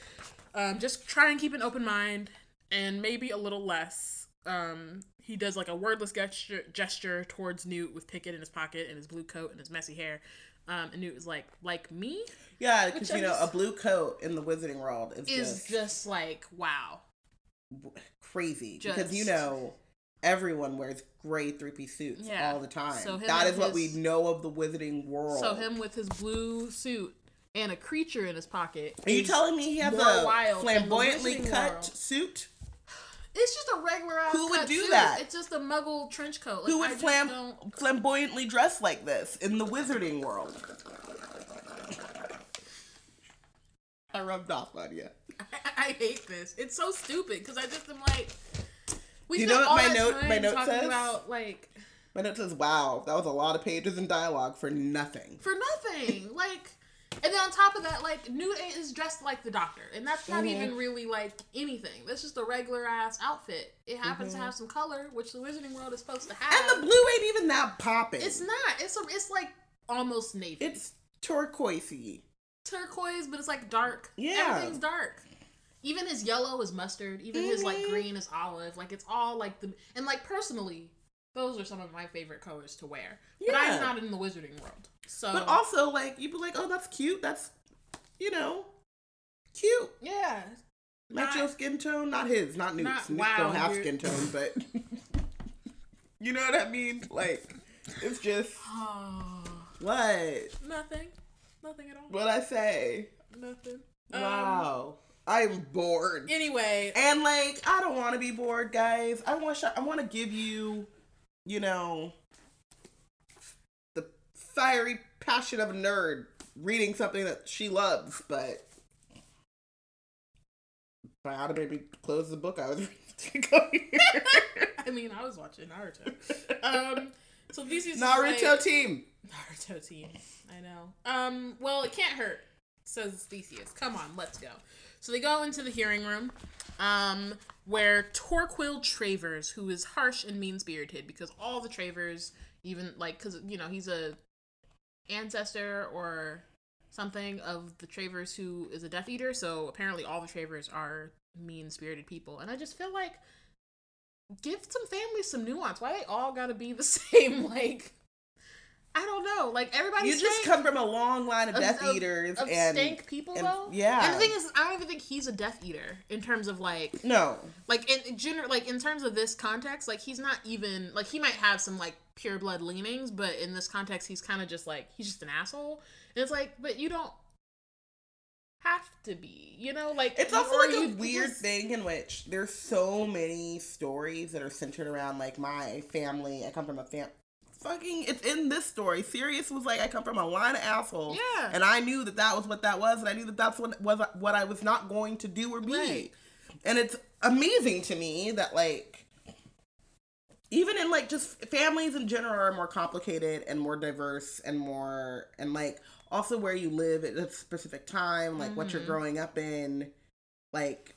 Speaker 1: Um, just try and keep an open mind, and maybe a little less. Um, he does like a wordless gesture, gesture towards Newt with Pickett in his pocket and his blue coat and his messy hair. Um, and Newt is like, like me
Speaker 2: Yeah, because you know,
Speaker 1: just-
Speaker 2: a blue coat in the Wizarding World is,
Speaker 1: is
Speaker 2: just,
Speaker 1: just like, wow.
Speaker 2: Crazy. because you know, everyone wears gray three piece suits
Speaker 1: Yeah.
Speaker 2: all the time.
Speaker 1: So
Speaker 2: that what
Speaker 1: his-
Speaker 2: we know of the Wizarding World.
Speaker 1: So him with his blue suit and a creature in his pocket.
Speaker 2: Are you telling me he has a
Speaker 1: wild
Speaker 2: flamboyantly cut
Speaker 1: World.
Speaker 2: suit?
Speaker 1: It's just a regular ass
Speaker 2: Who would
Speaker 1: cut
Speaker 2: do
Speaker 1: suit.
Speaker 2: that?
Speaker 1: It's just a muggle trench coat. Like,
Speaker 2: Who would flam- flamboyantly dress like this in the Wizarding World? I rubbed off on you.
Speaker 1: I, I hate this. It's so stupid because I just am like, we
Speaker 2: You know what my note- my note
Speaker 1: talking
Speaker 2: says?
Speaker 1: about like
Speaker 2: My note says, "Wow, that was a lot of pages and dialogue for nothing."
Speaker 1: for nothing. like, and then on top of that, like Newt is dressed like the Doctor, and that's not
Speaker 2: Mhm.
Speaker 1: even really like anything. That's just a regular ass outfit. It happens
Speaker 2: Mhm.
Speaker 1: to have some color, which the Wizarding World is supposed to have.
Speaker 2: And the blue ain't even that popping.
Speaker 1: it's not. It's a. It's like almost navy.
Speaker 2: It's turquoisey.
Speaker 1: turquoise, but it's like dark.
Speaker 2: Yeah.
Speaker 1: Everything's dark. Even his yellow is mustard. Even his like
Speaker 2: Mhm.
Speaker 1: green is olive. Like it's all like the and like personally, those are some of my favorite colors to wear. But I'm not in the wizarding world. So
Speaker 2: But also, like, you'd be like, "Oh, that's cute. That's, you know, cute."
Speaker 1: yeah.
Speaker 2: Match your skin tone, not his, not Newt's.
Speaker 1: not-
Speaker 2: Newt
Speaker 1: wow,
Speaker 2: don't have
Speaker 1: you're-
Speaker 2: skin tone, but you know what I mean. Like, it's just what?
Speaker 1: Nothing. Nothing at all.
Speaker 2: What I say?
Speaker 1: Nothing. Um,
Speaker 2: Wow, I'm bored.
Speaker 1: anyway,
Speaker 2: And like, I don't want to be bored, guys. I want, I want to give you, you know, the fiery passion of a nerd reading something that she loves, but I ought to maybe close the book I was reading to go here.
Speaker 1: I mean, I was watching Naruto. Um, so these is
Speaker 2: Naruto
Speaker 1: like-
Speaker 2: team.
Speaker 1: Naruto team. I know. Um, well, it can't hurt, says Theseus. Come on, let's go. So they go into the hearing room, um, where Torquil Travers, who is harsh and mean spirited, because all the Travers, even like, because you know he's a ancestor or something of the Travers who is a Death Eater. So apparently, all the Travers are mean spirited people, and I just feel like give some families some nuance. Why they all gotta be the same? Like, I don't know. Like everybody,
Speaker 2: You just come from a long line of
Speaker 1: Of-
Speaker 2: Death
Speaker 1: of-
Speaker 2: Eaters
Speaker 1: of
Speaker 2: and
Speaker 1: stank people
Speaker 2: and-
Speaker 1: though.
Speaker 2: yeah.
Speaker 1: And the thing is, I don't even think he's a Death Eater in terms of like,
Speaker 2: no,
Speaker 1: like in, in general, like in terms of this context, like he's not even like he might have some like pure blood leanings, but in this context, he's kind of just like he's just an asshole. And it's like, but you don't have to be, you know, like
Speaker 2: It's also like a weird
Speaker 1: just-
Speaker 2: thing in which there's so many stories that are centered around like my family. I come from a fam. Fucking, it's in this story. Sirius was like, I come from a line of assholes.
Speaker 1: Yeah.
Speaker 2: And I knew that that was what that was, and I knew that that's what was what I was not going to do or be.
Speaker 1: Right.
Speaker 2: And it's amazing to me that like, even in like just families in general are more complicated and more diverse and more and like also where you live at a specific time, like what you're
Speaker 1: Mhm.
Speaker 2: growing up in, like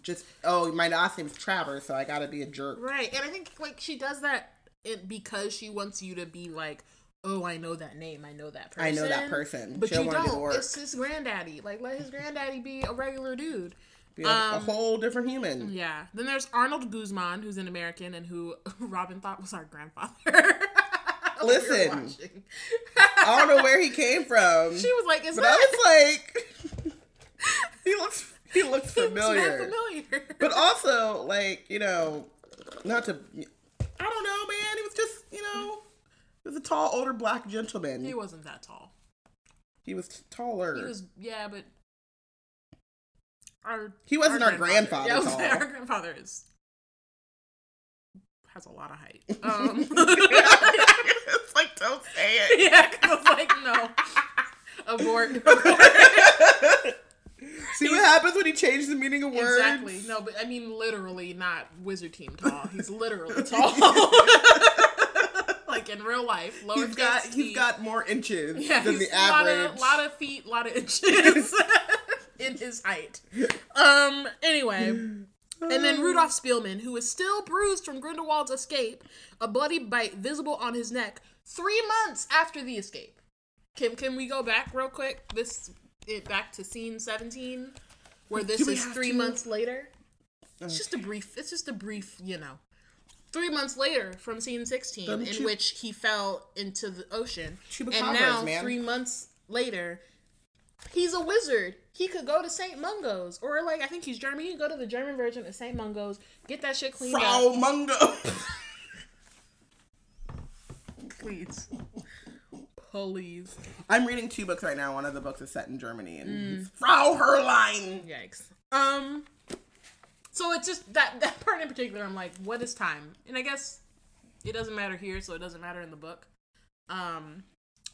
Speaker 2: just oh my last name's Travers, so I gotta be a jerk.
Speaker 1: Right. And I think like she does that it, because she wants you to be like, oh, I know that name, I know that person.
Speaker 2: I know that person.
Speaker 1: But
Speaker 2: She'll
Speaker 1: you
Speaker 2: do
Speaker 1: don't. It's his granddaddy. Like let his granddaddy be a regular dude.
Speaker 2: Be a, a
Speaker 1: um,
Speaker 2: whole different human.
Speaker 1: Yeah. Then there's Arnold Guzman, who's an American and who Robin thought was our grandfather.
Speaker 2: Listen. I don't know where he came from,
Speaker 1: She was like, "Is
Speaker 2: but I was like, he looks he looks familiar.
Speaker 1: familiar.
Speaker 2: But also, like, you know, not to, I don't know, man. He was just, you know, he was a tall, older black gentleman.
Speaker 1: he wasn't that tall.
Speaker 2: He was taller.
Speaker 1: He was, yeah, but our
Speaker 2: He wasn't our grandfather
Speaker 1: Yeah, I was
Speaker 2: tall.
Speaker 1: our grandfather is has a lot of height. Um,
Speaker 2: it's like, don't say it.
Speaker 1: yeah, 'cause like, no, abort.
Speaker 2: See what happens when you change the meaning of words?
Speaker 1: Exactly. No, but I mean literally, not wizard team tall. He's literally tall. In real life, lower
Speaker 2: He's got he's got more inches
Speaker 1: yeah,
Speaker 2: than the
Speaker 1: a lot
Speaker 2: average.
Speaker 1: of, lot of feet, a lot of inches in his height. Um. Anyway, and then Rudolph Spielman, who is still bruised from Grindelwald's escape, a bloody bite visible on his neck, three months after the escape. Can Can we go back real quick? This it back to scene seventeen, where this is three
Speaker 2: to?
Speaker 1: months later. It's just a brief. It's just a brief. You know. Three months later, from scene sixteen,
Speaker 2: Them
Speaker 1: in
Speaker 2: chu-
Speaker 1: which he fell into the ocean, and now
Speaker 2: man.
Speaker 1: three months later, he's a wizard. He could go to St. Mungo's, or like I think he's German. He could go to the German version of St. Mungo's, get that shit cleaned
Speaker 2: Frau
Speaker 1: up.
Speaker 2: Mungo.
Speaker 1: Please, please.
Speaker 2: I'm reading two books right now. One of the books is set in Germany, and
Speaker 1: Mm.
Speaker 2: Frau Herrlein.
Speaker 1: Yikes. Um. So it's just that that part in particular. I'm like, what is time? And I guess it doesn't matter here, so it doesn't matter in the book. Um.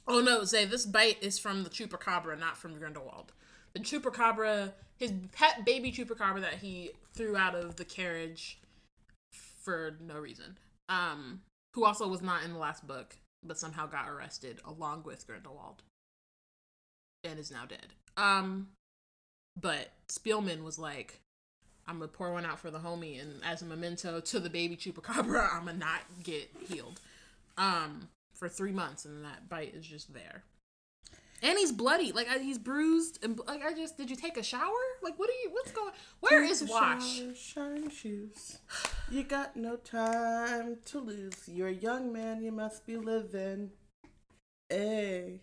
Speaker 1: Oh no, Zay, this bite is from the chupacabra, not from Grindelwald. The chupacabra, his pet baby chupacabra that he threw out of the carriage for no reason. Um, who also was not in the last book, but somehow got arrested along with Grindelwald, and is now dead. Um, but Spielman was like, I'm gonna pour one out for the homie, and as a memento to the baby chupacabra, I'm gonna not get healed. Um, for three months, and that bite is just there. And he's bloody, like I, he's bruised, and like I just did. You take a shower? Like what are you? What's going? Where is Wash?
Speaker 2: Shower, shine shoes. You got no time to lose. You're a young man, you must be living. Hey,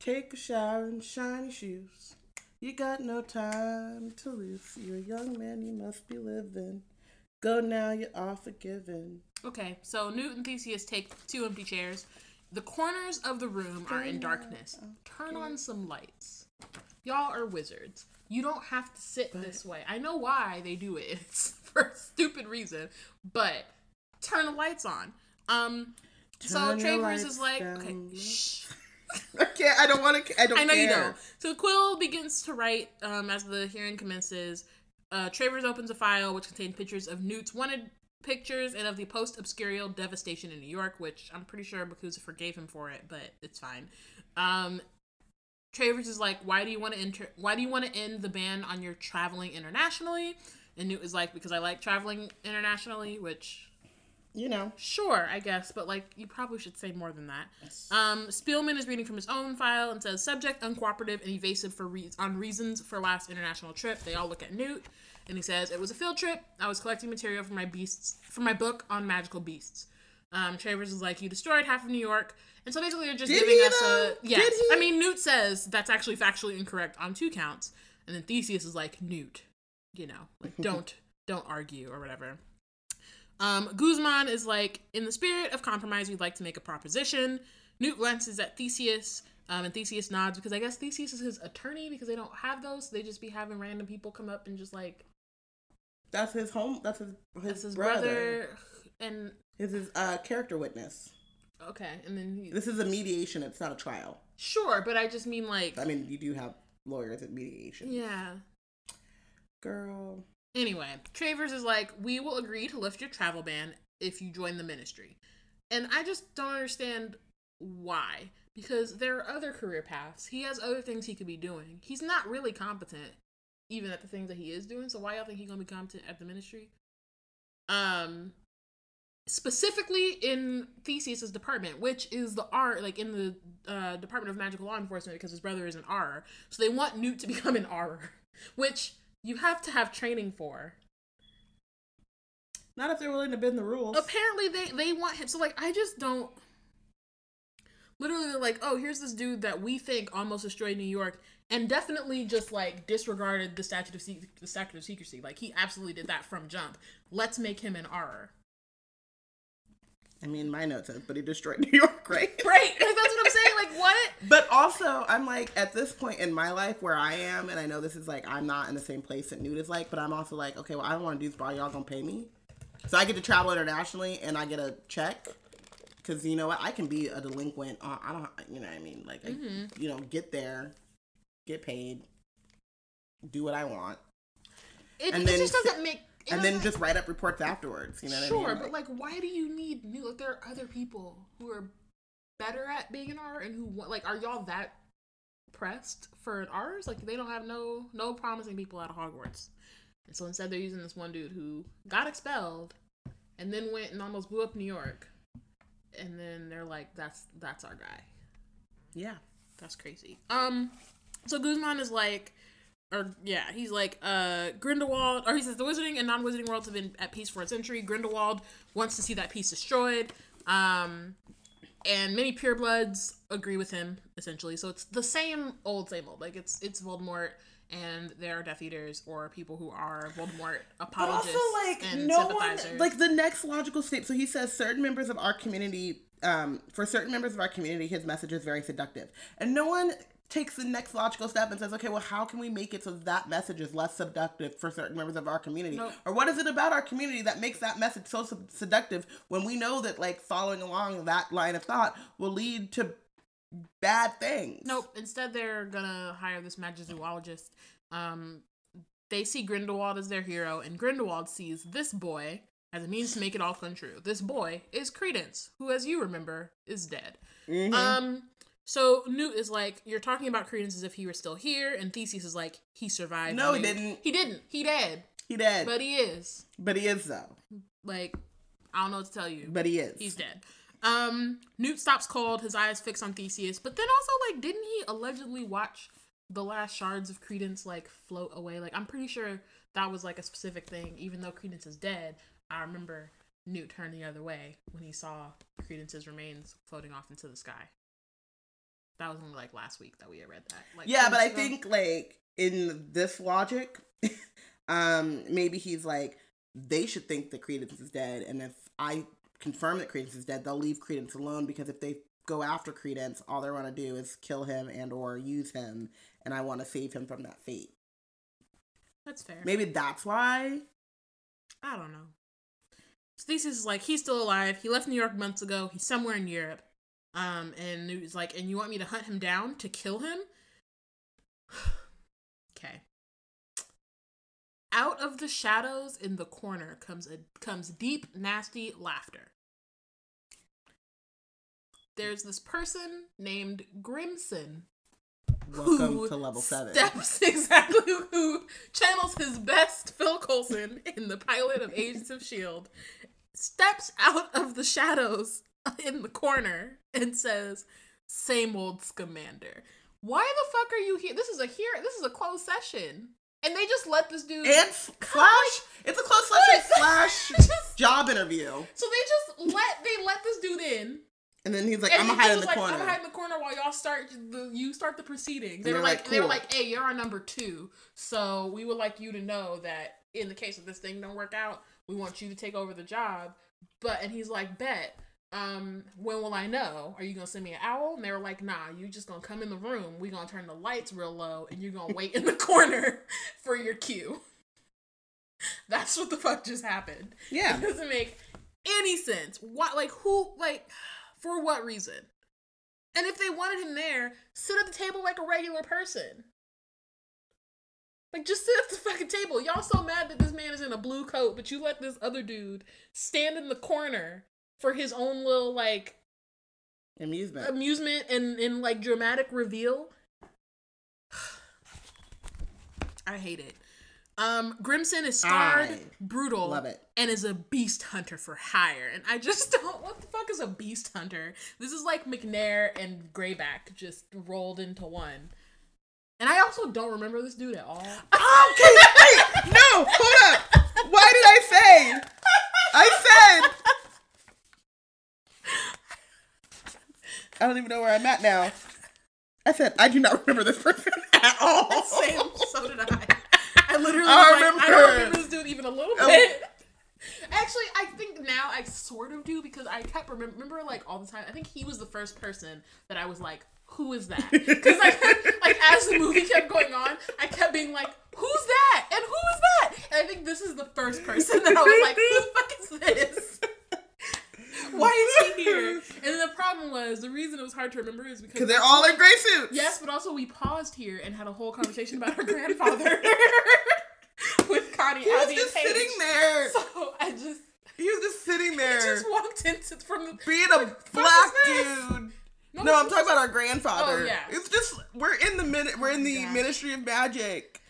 Speaker 2: take a shower and shiny shoes. You got no time to lose. You're a young man, you must be living. Go now, you are all forgiven.
Speaker 1: Okay, so Newt and Theseus take two empty chairs. The corners of the room are in darkness. Turn on some lights. Y'all are wizards. You don't have to sit this way. I know why they do it. It's for a stupid reason, but turn the lights on. Um, so Travers is like,
Speaker 2: down low.
Speaker 1: shh.
Speaker 2: I can't. I don't want to. I don't.
Speaker 1: I know you
Speaker 2: care.
Speaker 1: don't. So Quill begins to write um, as the hearing commences. Uh, Travers opens a file which contained pictures of Newt's wanted pictures and of the post-obscurial devastation in New York, which I'm pretty sure Bakuza forgave him for it, but it's fine. Um, Travers is like, "Why do you want to enter? Why do you want to end the ban on your traveling internationally?" And Newt is like, "Because I like traveling internationally," which
Speaker 2: You know.
Speaker 1: Sure, I guess, but like you probably should say more than that. Um, Spielman is reading from his own file and says subject uncooperative and evasive for re- on reasons for last international trip. They all look at Newt, and he says it was a field trip. I was collecting material for my beasts for my book on magical beasts. Um, Travers is like you destroyed half of New York, and so basically they're just
Speaker 2: Did
Speaker 1: giving us
Speaker 2: though?
Speaker 1: a yes. I mean Newt says that's actually factually incorrect on two counts, and then Theseus is like Newt, you know, like don't don't argue or whatever. Um, Guzman is like, in the spirit of compromise, we'd like to make a proposition. Newt glances at Theseus, um, and Theseus nods because I guess Theseus is his attorney because they don't have those. So they just be having random people come up and just like,
Speaker 2: That's his home. That's his his,
Speaker 1: that's his
Speaker 2: brother.
Speaker 1: brother. And
Speaker 2: This is uh, character witness.
Speaker 1: okay, and then he,
Speaker 2: This is a mediation. It's not a trial.
Speaker 1: sure, but I just mean like,
Speaker 2: I mean, you do have lawyers at mediation.
Speaker 1: yeah.
Speaker 2: Girl.
Speaker 1: Anyway, Travers is like, we will agree to lift your travel ban if you join the ministry. And I just don't understand why. Because there are other career paths. He has other things he could be doing. He's not really competent, even at the things that he is doing. So why y'all think he's gonna be competent at the ministry? Um specifically in Theseus's department, which is the Auror, like in the uh, Department of Magical Law Enforcement, because his brother is an Auror. So they want Newt to become an Auror, which you have to have training for.
Speaker 2: Not if they're willing to bend the rules.
Speaker 1: Apparently, they they want him. So like, I just don't. Literally, they're like, oh, here's this dude that we think almost destroyed New York, and definitely just like disregarded the statute of se- the statute of secrecy. Like he absolutely did that from jump. Let's make him an Auror.
Speaker 2: I mean, my note says, but he destroyed New York, right?
Speaker 1: Right. Like, that's what I'm saying. Like what?
Speaker 2: But also, I'm like at this point in my life where I am, and I know this is like I'm not in the same place that Newt is like, but I'm also like, okay, well, I don't want to do this, but y'all gonna pay me, so I get to travel internationally and I get a check, because you know what, I can be a delinquent. Uh, I don't, you know what I mean? Like, I, you know, get there, get paid, do what I want,
Speaker 1: It,
Speaker 2: And
Speaker 1: it
Speaker 2: then
Speaker 1: just doesn't make. It
Speaker 2: and then
Speaker 1: doesn't-
Speaker 2: just write up reports afterwards. You know what
Speaker 1: sure,
Speaker 2: I mean?
Speaker 1: but like, why do you need new? Like, there are other people who are better at being an Auror and who want. Like, are y'all that pressed for an Auror's? Like, they don't have no no promising people out of Hogwarts, and so instead they're using this one dude who got expelled, and then went and almost blew up New York, and then they're like, that's that's our guy.
Speaker 2: yeah.
Speaker 1: That's crazy. Um, so Guzman is like, or yeah, he's like, uh, Grindelwald, or he says the wizarding and non-wizarding worlds have been at peace for a century. Grindelwald wants to see that peace destroyed. Um, and many purebloods agree with him essentially. So it's the same old, same old. Like it's it's Voldemort. And there are Death Eaters or people who are Voldemort
Speaker 2: But
Speaker 1: apologists
Speaker 2: also, like,
Speaker 1: and
Speaker 2: no one,
Speaker 1: sympathizers.
Speaker 2: like, the next logical step. So he says certain members of our community, um, for certain members of our community, his message is very seductive. And no one takes the next logical step and says, okay, well, how can we make it so that message is less seductive for certain members of our community?
Speaker 1: Nope.
Speaker 2: Or what is it about our community that makes that message so sed- seductive when we know that, like, following along that line of thought will lead to bad things?
Speaker 1: Nope. Instead, they're gonna hire this magizoologist. Um, they see Grindelwald as their hero, and Grindelwald sees this boy as a means to make it all come true. This boy is Credence, who, as you remember, is dead.
Speaker 2: Mhm.
Speaker 1: Um, so Newt is like, "You're talking about Credence as if he were still here," and Theseus is like, "He survived."
Speaker 2: No, he didn't.
Speaker 1: He didn't. He dead,
Speaker 2: he did.
Speaker 1: but he is.
Speaker 2: but he is, though.
Speaker 1: Like, I don't know what to tell you.
Speaker 2: But he is.
Speaker 1: He's dead. Um, Newt stops cold, his eyes fixed on Theseus, but then also like, didn't he allegedly watch the last shards of Credence like float away? Like, I'm pretty sure that was like a specific thing. Even though Credence is dead, I remember Newt turned the other way when he saw Credence's remains floating off into the sky. That was only like last week that we had read that. Like,
Speaker 2: yeah, but I
Speaker 1: ago.
Speaker 2: think like in this logic, um, maybe he's like they should think that Credence is dead, and if I confirm that Credence is dead, they'll leave Credence alone because if they go after Credence, all they want to do is kill him and or use him, and I want to save him from that fate.
Speaker 1: that's fair.
Speaker 2: Maybe that's why.
Speaker 1: I don't know. So Theseus is like, he's still alive. He left New York months ago. He's somewhere in Europe. Um, and is like, and you want me to hunt him down to kill him? okay. Out of the shadows in the corner comes a comes deep, nasty laughter. There's this person named Grimmson
Speaker 2: Welcome
Speaker 1: who
Speaker 2: to level seven.
Speaker 1: Steps exactly who channels his best Phil Coulson in the pilot of Agents of Shield. Steps out of the shadows in the corner and says, "Same old Scamander." Why the fuck are you here? This is a here. This is a closed session, and they just let this dude.
Speaker 2: And Flash, it's a close session slash
Speaker 1: Just-
Speaker 2: job interview,
Speaker 1: so they just let they let this dude in,
Speaker 2: and then he's like,
Speaker 1: and
Speaker 2: "I'm gonna hide in the
Speaker 1: like,
Speaker 2: corner."
Speaker 1: I'm gonna hide in the corner while y'all start the you start the proceedings. They were
Speaker 2: they're
Speaker 1: like,
Speaker 2: like,
Speaker 1: they were like, hey, you're our number two, so we would like you to know that in the case of this thing don't work out, we want you to take over the job. But and he's like, bet. Um, when will I know? Are you gonna send me an owl? And they were like, nah, you just gonna come in the room. We gonna turn the lights real low, and you're gonna wait in the corner for your cue. That's what the fuck just happened.
Speaker 2: yeah,
Speaker 1: It doesn't make any sense. What like who like for what reason? And if they wanted him there, sit at the table like a regular person. Like just sit at the fucking table. Y'all so mad that this man is in a blue coat, but you let this other dude stand in the corner for his own little like
Speaker 2: amusement.
Speaker 1: amusement and, and like dramatic reveal. I hate it. Um, Grimmson is scarred,
Speaker 2: I
Speaker 1: brutal,
Speaker 2: love it.
Speaker 1: and is a beast hunter for hire. And I just don't. What the fuck is a beast hunter? This is like Macnair and Greyback just rolled into one. And I also don't remember this dude at all.
Speaker 2: Okay, wait, no, hold up. Why did I say? I said I don't even know where I'm at now. I said I do not remember this person at all.
Speaker 1: Same. So did I. I literally
Speaker 2: I
Speaker 1: was like, I
Speaker 2: remember.
Speaker 1: don't remember this dude even a little
Speaker 2: Oh.
Speaker 1: bit. Actually, I think now I sort of do because I kept remember, remember like all the time. I think he was the first person that I was like, "Who is that?" Because like as the movie kept going on, I kept being like, "Who's that?" and "Who is that?" And I think this is the first person that I was like, "Who the fuck is this?" Why is he here? And then the problem was the reason it was hard to remember is because
Speaker 2: they're all in gray suits.
Speaker 1: Yes, but also we paused here and had a whole conversation about her grandfather with Connie,
Speaker 2: He was
Speaker 1: Abby,
Speaker 2: just sitting there.
Speaker 1: So I just,
Speaker 2: He was just sitting there.
Speaker 1: He just walked into from the
Speaker 2: being a
Speaker 1: like,
Speaker 2: black
Speaker 1: "Fuck is this?"
Speaker 2: dude.
Speaker 1: No,
Speaker 2: No, I'm talking about our grandfather.
Speaker 1: Oh, yeah.
Speaker 2: It's just we're in the minute we're in
Speaker 1: Oh,
Speaker 2: the
Speaker 1: gosh.
Speaker 2: Ministry of Magic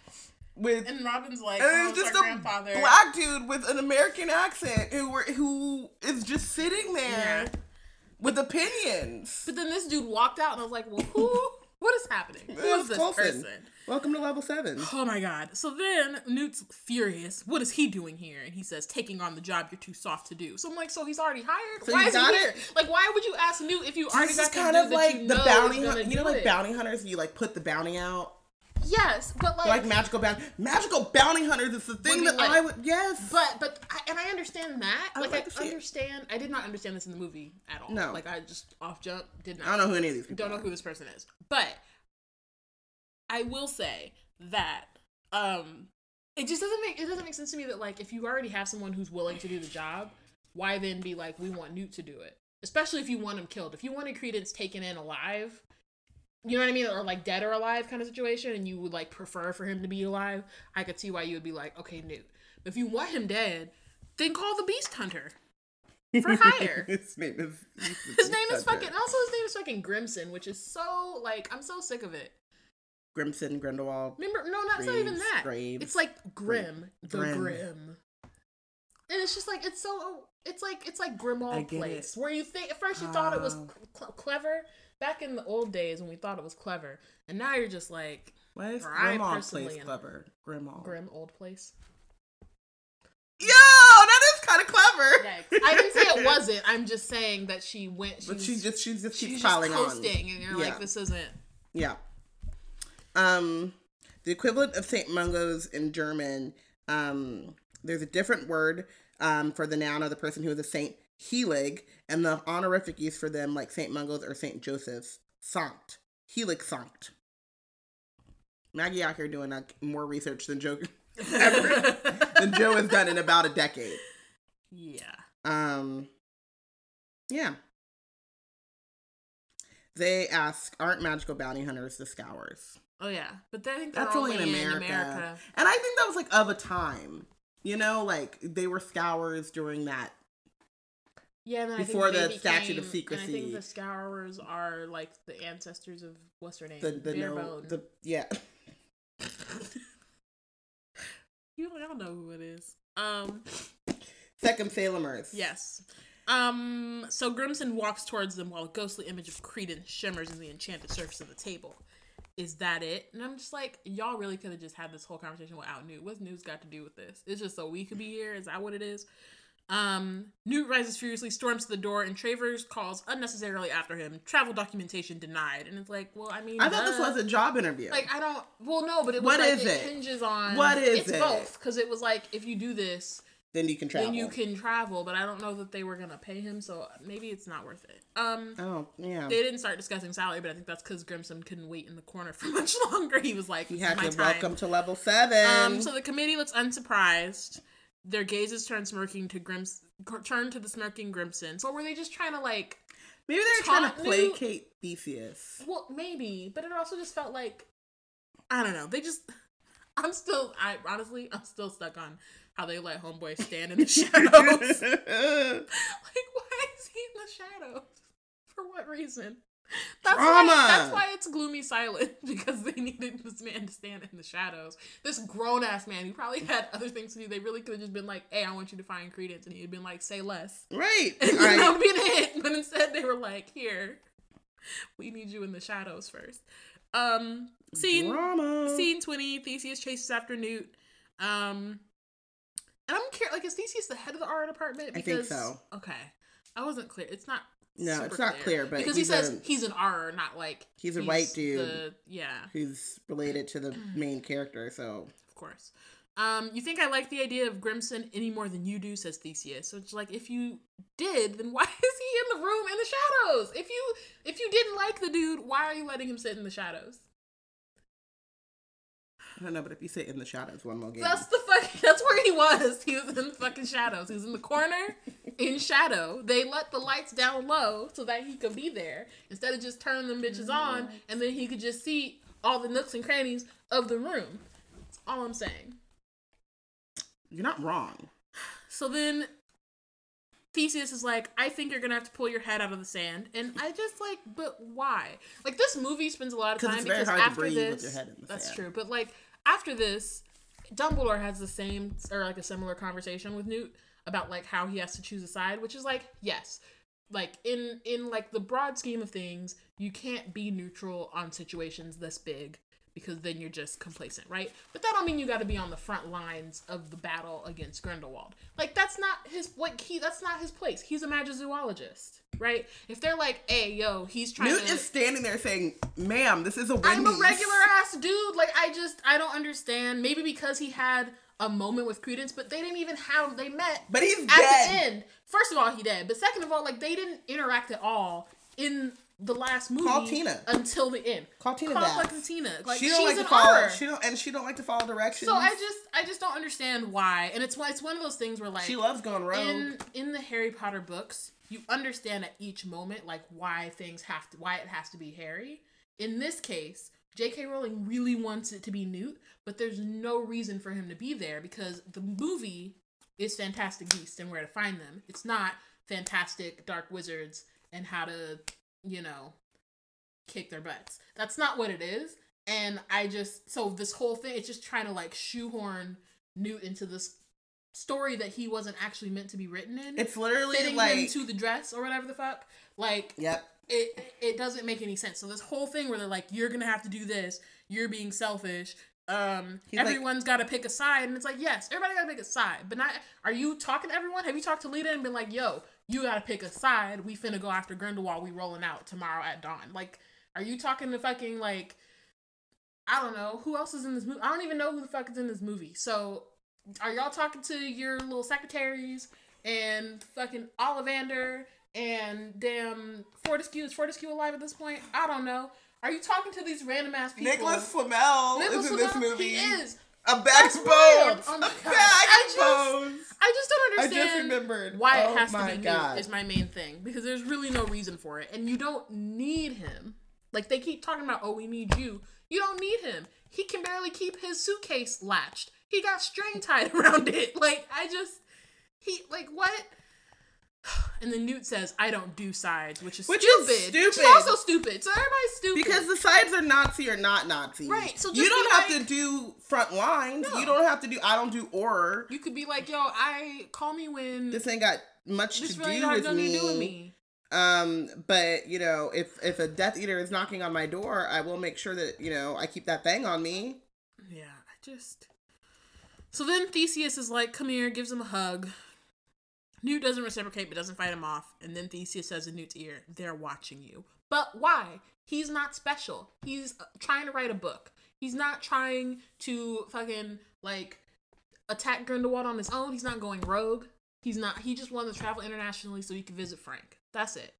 Speaker 2: with
Speaker 1: And Robin's like,
Speaker 2: and
Speaker 1: oh,
Speaker 2: it's just a black dude with an American accent who were, who is just sitting there
Speaker 1: Yeah.
Speaker 2: with opinions.
Speaker 1: But then this dude walked out, and I was like, well, who? What is happening? Who
Speaker 2: It
Speaker 1: is this person?
Speaker 2: Welcome to level seven.
Speaker 1: Oh my god. So then Newt's furious. What is he doing here? And he says, taking on the job you're too soft to do. So I'm like, so he's already hired?
Speaker 2: So
Speaker 1: why is he
Speaker 2: got
Speaker 1: here?
Speaker 2: it?
Speaker 1: Like, why would you ask Newt if you already
Speaker 2: This
Speaker 1: got
Speaker 2: is
Speaker 1: the
Speaker 2: kind of like the bounty hunt. You know, like
Speaker 1: it?
Speaker 2: bounty hunters. You like put the bounty out.
Speaker 1: Yes, but like,
Speaker 2: Like magical bounty, magical bounty hunters. It's the thing that
Speaker 1: lit.
Speaker 2: I would. Yes,
Speaker 1: but but I, and I understand that.
Speaker 2: I
Speaker 1: like
Speaker 2: like
Speaker 1: I
Speaker 2: see it.
Speaker 1: understand. I did not understand this in the movie at all.
Speaker 2: No.
Speaker 1: like I just off jump did not.
Speaker 2: I don't know who any of these people.
Speaker 1: don't know
Speaker 2: are.
Speaker 1: who this person is, but I will say that um, it just doesn't make it doesn't make sense to me that like if you already have someone who's willing to do the job, why then be like we want Newt to do it? Especially if you want him killed. If you wanted Credence taken in alive, you know what I mean, or like dead or alive kind of situation, and you would like prefer for him to be alive, I could see why you would be like, okay, Newt. But if you want him dead, then call the Beast Hunter for hire.
Speaker 2: his name is.
Speaker 1: His name is fucking. Also, his name is fucking Grimmson, which is so like I'm so sick of it.
Speaker 2: Grimmson Grindelwald.
Speaker 1: Remember, no, not, it's not even that.
Speaker 2: Graves.
Speaker 1: It's like Grim, the
Speaker 2: Grim.
Speaker 1: Grim. And it's just like it's so. It's like it's like
Speaker 2: Grimmauld
Speaker 1: Place, where you think at first you thought it was
Speaker 2: Oh.
Speaker 1: cl- clever back in the old days when we thought it was clever, and now you're just like
Speaker 2: Why is
Speaker 1: Grimmauld
Speaker 2: place clever? Grimmauld.
Speaker 1: Grim Old Place.
Speaker 2: Yo, that is kind of clever.
Speaker 1: Yikes. I didn't say it wasn't. I'm just saying that she went. She's,
Speaker 2: But she just she just
Speaker 1: she's
Speaker 2: keeps
Speaker 1: just
Speaker 2: piling on.
Speaker 1: coasting, and you're
Speaker 2: Yeah.
Speaker 1: like, this isn't.
Speaker 2: Yeah. Um, the equivalent of Saint Mungo's in German. Um, there's a different word um for the noun of the person who is a saint, Heilig, and the honorific use for them, like Saint Mungo's or Saint Joseph's, Sankt, Heilig Sankt. Maggie out here doing like more research than Joe ever than Joe has done in about a decade.
Speaker 1: yeah.
Speaker 2: Um, yeah. They ask, aren't magical bounty hunters the scours?
Speaker 1: Oh yeah, but I think
Speaker 2: That's only
Speaker 1: only,
Speaker 2: in America.
Speaker 1: in America.
Speaker 2: And I think that was like of a time. You know, like they were scours during that.
Speaker 1: Yeah,
Speaker 2: Before
Speaker 1: I think
Speaker 2: the statute of
Speaker 1: And I think the Scourers are like the ancestors of what's her name,
Speaker 2: The the no
Speaker 1: Barebone.
Speaker 2: the yeah.
Speaker 1: you y'all know who it is. Um,
Speaker 2: Second Salemers.
Speaker 1: yes. Um, so Grimson walks towards them while a ghostly image of Credence shimmers in the enchanted surface of the table. Is that it? And I'm just like, y'all really could have just had this whole conversation without Newt. What's Newt's got to do with this? It's just so we could be here. Is that what it is? Um, Newt rises furiously, storms to the door, and Travers calls unnecessarily after him. Travel documentation denied, and it's like, well, I mean,
Speaker 2: I thought this was a job interview.
Speaker 1: like I don't. Well, no, but it was
Speaker 2: What
Speaker 1: like
Speaker 2: is
Speaker 1: it,
Speaker 2: it?
Speaker 1: hinges on
Speaker 2: What is
Speaker 1: it's
Speaker 2: it?
Speaker 1: both because it was like if you do this,
Speaker 2: then you can travel.
Speaker 1: then you can travel. But I don't know that they were gonna pay him, so maybe it's not worth it. Um.
Speaker 2: Oh yeah.
Speaker 1: They didn't start discussing salary, but I think that's because Grimmson couldn't wait in the corner for much longer. He was like,
Speaker 2: He had to
Speaker 1: time."
Speaker 2: welcome to level seven.
Speaker 1: Um, so the committee looks unsurprised. Their gazes turn smirking to Grims, turn to the smirking Grimmson. So were they just trying to like?
Speaker 2: Maybe they're trying to placate Theseus.
Speaker 1: Well, maybe, but it also just felt like I don't know. They just. I'm still. I honestly, I'm still stuck on how they let Homeboy stand in the shadows. like, why is he in the shadows? For what reason? That's
Speaker 2: Drama.
Speaker 1: why, that's why it's gloomy silent because they needed this man to stand in the shadows. This grown ass man who probably had other things to do. They really could have just been like, "Hey, I want you to find Credence," and he'd been like, "Say less."
Speaker 2: right.
Speaker 1: And
Speaker 2: Right.
Speaker 1: that would be a hit. But instead, they were like, "Here, we need you in the shadows first. Um, scene
Speaker 2: Drama.
Speaker 1: scene twenty. Theseus chases after Newt. Um, and I'm curious. Like, is Theseus the head of the art department?
Speaker 2: I think so.
Speaker 1: Okay, I wasn't clear. It's not
Speaker 2: No, it's not clear, but
Speaker 1: because he says
Speaker 2: a-
Speaker 1: he's an Auror, not like
Speaker 2: He's a white dude.
Speaker 1: the- yeah,
Speaker 2: who's related to the main character. So
Speaker 1: of course. Um, you think I like the idea of Grimmson any more than you do, says Theseus. So it's like if you did, then why is he in the room in the shadows? If you if you didn't like the dude, why are you letting him sit in the shadows?
Speaker 2: I don't know, but if you sit in the shadows one more game,
Speaker 1: That's the fuck. That's where he was. He was in the fucking shadows. He was in the corner, in shadow. They let the lights down low so that he could be there instead of just turning them bitches mm-hmm. on, and then he could just see all the nooks and crannies of the room. That's all I'm saying.
Speaker 2: you're not wrong.
Speaker 1: So then Theseus is like, I think you're gonna have to pull your head out of the sand, and I just like, but why? Like this movie spends a lot of time because
Speaker 2: hard to
Speaker 1: after
Speaker 2: breathe
Speaker 1: this,
Speaker 2: with your head in the
Speaker 1: that's
Speaker 2: sand.
Speaker 1: true. But like after this, Dumbledore has the same or like a similar conversation with Newt about like how he has to choose a side, which is like, yes, like in in like the broad scheme of things, you can't be neutral on situations this big because then you're just complacent, right? But that don't mean you got to be on the front lines of the battle against Grindelwald. Like that's not his like he that's not his place. He's a magizoologist, right? If they're like, "Hey, yo, he's trying
Speaker 2: Newt
Speaker 1: to
Speaker 2: is standing there saying, "Ma'am, this is a Wendy's."
Speaker 1: I'm a regular ass dude. Like I just I don't understand. Maybe because he had a moment with Credence, but they didn't even have they met
Speaker 2: But he's
Speaker 1: at
Speaker 2: dead.
Speaker 1: the end. First of all, he dead. But second of all, like they didn't interact at all in the last movie
Speaker 2: Call Tina.
Speaker 1: until the end.
Speaker 2: Call Tina
Speaker 1: Call
Speaker 2: back.
Speaker 1: fucking Tina. Like
Speaker 2: she don't like to follow.
Speaker 1: R.
Speaker 2: She don't, and she don't like to follow directions.
Speaker 1: So I just I just don't understand why. And it's why it's one of those things where like
Speaker 2: she loves going rogue.
Speaker 1: in in the Harry Potter books, you understand at each moment like why things have to why it has to be Harry. In this case, J.K. Rowling really wants it to be Newt, but there's no reason for him to be there because the movie is Fantastic Beasts and Where to Find Them. It's not Fantastic Dark Wizards and how to, you know, kick their butts. That's not what it is. And I just so this whole thing it's just trying to like shoehorn Newt into this story that he wasn't actually meant to be written in.
Speaker 2: it's literally
Speaker 1: fitting him
Speaker 2: like,
Speaker 1: to the dress or whatever the fuck. Like
Speaker 2: yep.
Speaker 1: it it doesn't make any sense. So this whole thing where they're like, you're gonna have to do this, you're being selfish. Um,
Speaker 2: He's like-
Speaker 1: everyone's got to pick a side, and it's like, yes, everybody got to pick a side, but not. Are you talking to everyone? Have you talked to Leta and been like, yo, you got to pick a side. We finna go after Grindelwald. We rolling out tomorrow at dawn. Like, are you talking to fucking like? I don't know who else is in this movie. I don't even know who the fuck is in this movie. So, are y'all talking to your little secretaries and fucking Ollivander and damn Fortescue? Is Fortescue alive at this point? I don't know. Are you talking to these random ass people?
Speaker 2: Nicholas Flamel
Speaker 1: Nicholas
Speaker 2: is in this movie.
Speaker 1: He is.
Speaker 2: A bag
Speaker 1: That's
Speaker 2: of
Speaker 1: wild.
Speaker 2: bones.
Speaker 1: Oh
Speaker 2: a
Speaker 1: my
Speaker 2: bag
Speaker 1: I
Speaker 2: of
Speaker 1: just-
Speaker 2: bones.
Speaker 1: I just don't
Speaker 2: I
Speaker 1: understand
Speaker 2: just remembered.
Speaker 1: why
Speaker 2: Oh
Speaker 1: it has to be
Speaker 2: God.
Speaker 1: Is my main thing because there's really no reason for it, and you don't need him. Like they keep talking about, oh, we need you. You don't need him. He can barely keep his suitcase latched. He got string tied around it. Like I just, he like what? And then Newt says, "I don't do sides," which is
Speaker 2: Which
Speaker 1: stupid. Which is
Speaker 2: stupid.
Speaker 1: also stupid. So everybody's stupid
Speaker 2: Because the sides are Nazi or not Nazi.
Speaker 1: Right, so
Speaker 2: you don't have
Speaker 1: like-
Speaker 2: to do front lines.
Speaker 1: No.
Speaker 2: You don't have to do. I don't do or.
Speaker 1: you could be like, "Yo, I call me when
Speaker 2: This ain't got much to
Speaker 1: really
Speaker 2: do with me.
Speaker 1: to do with me."
Speaker 2: Um, but you know, if if a Death Eater is knocking on my door, I will make sure that you know I keep that thing on me.
Speaker 1: Yeah, I just. So then Theseus is like, "Come here," gives him a hug. Newt doesn't reciprocate, but doesn't fight him off. And then Theseus says in Newt's ear, "They're watching you." But why? He's not special. He's uh, trying to write a book. He's not trying to fucking like attack Grindelwald on his own. He's not going rogue. He's not. He just wanted to travel internationally so he could visit Frank. That's it.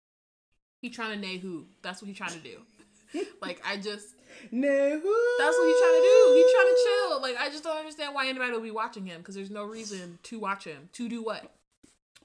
Speaker 1: He trying to nay who. That's what he trying to do. like I just.
Speaker 2: No,
Speaker 1: That's what he's trying to do. He's trying to chill. Like I just don't understand why anybody would be watching him because there's no reason to watch him. To do what?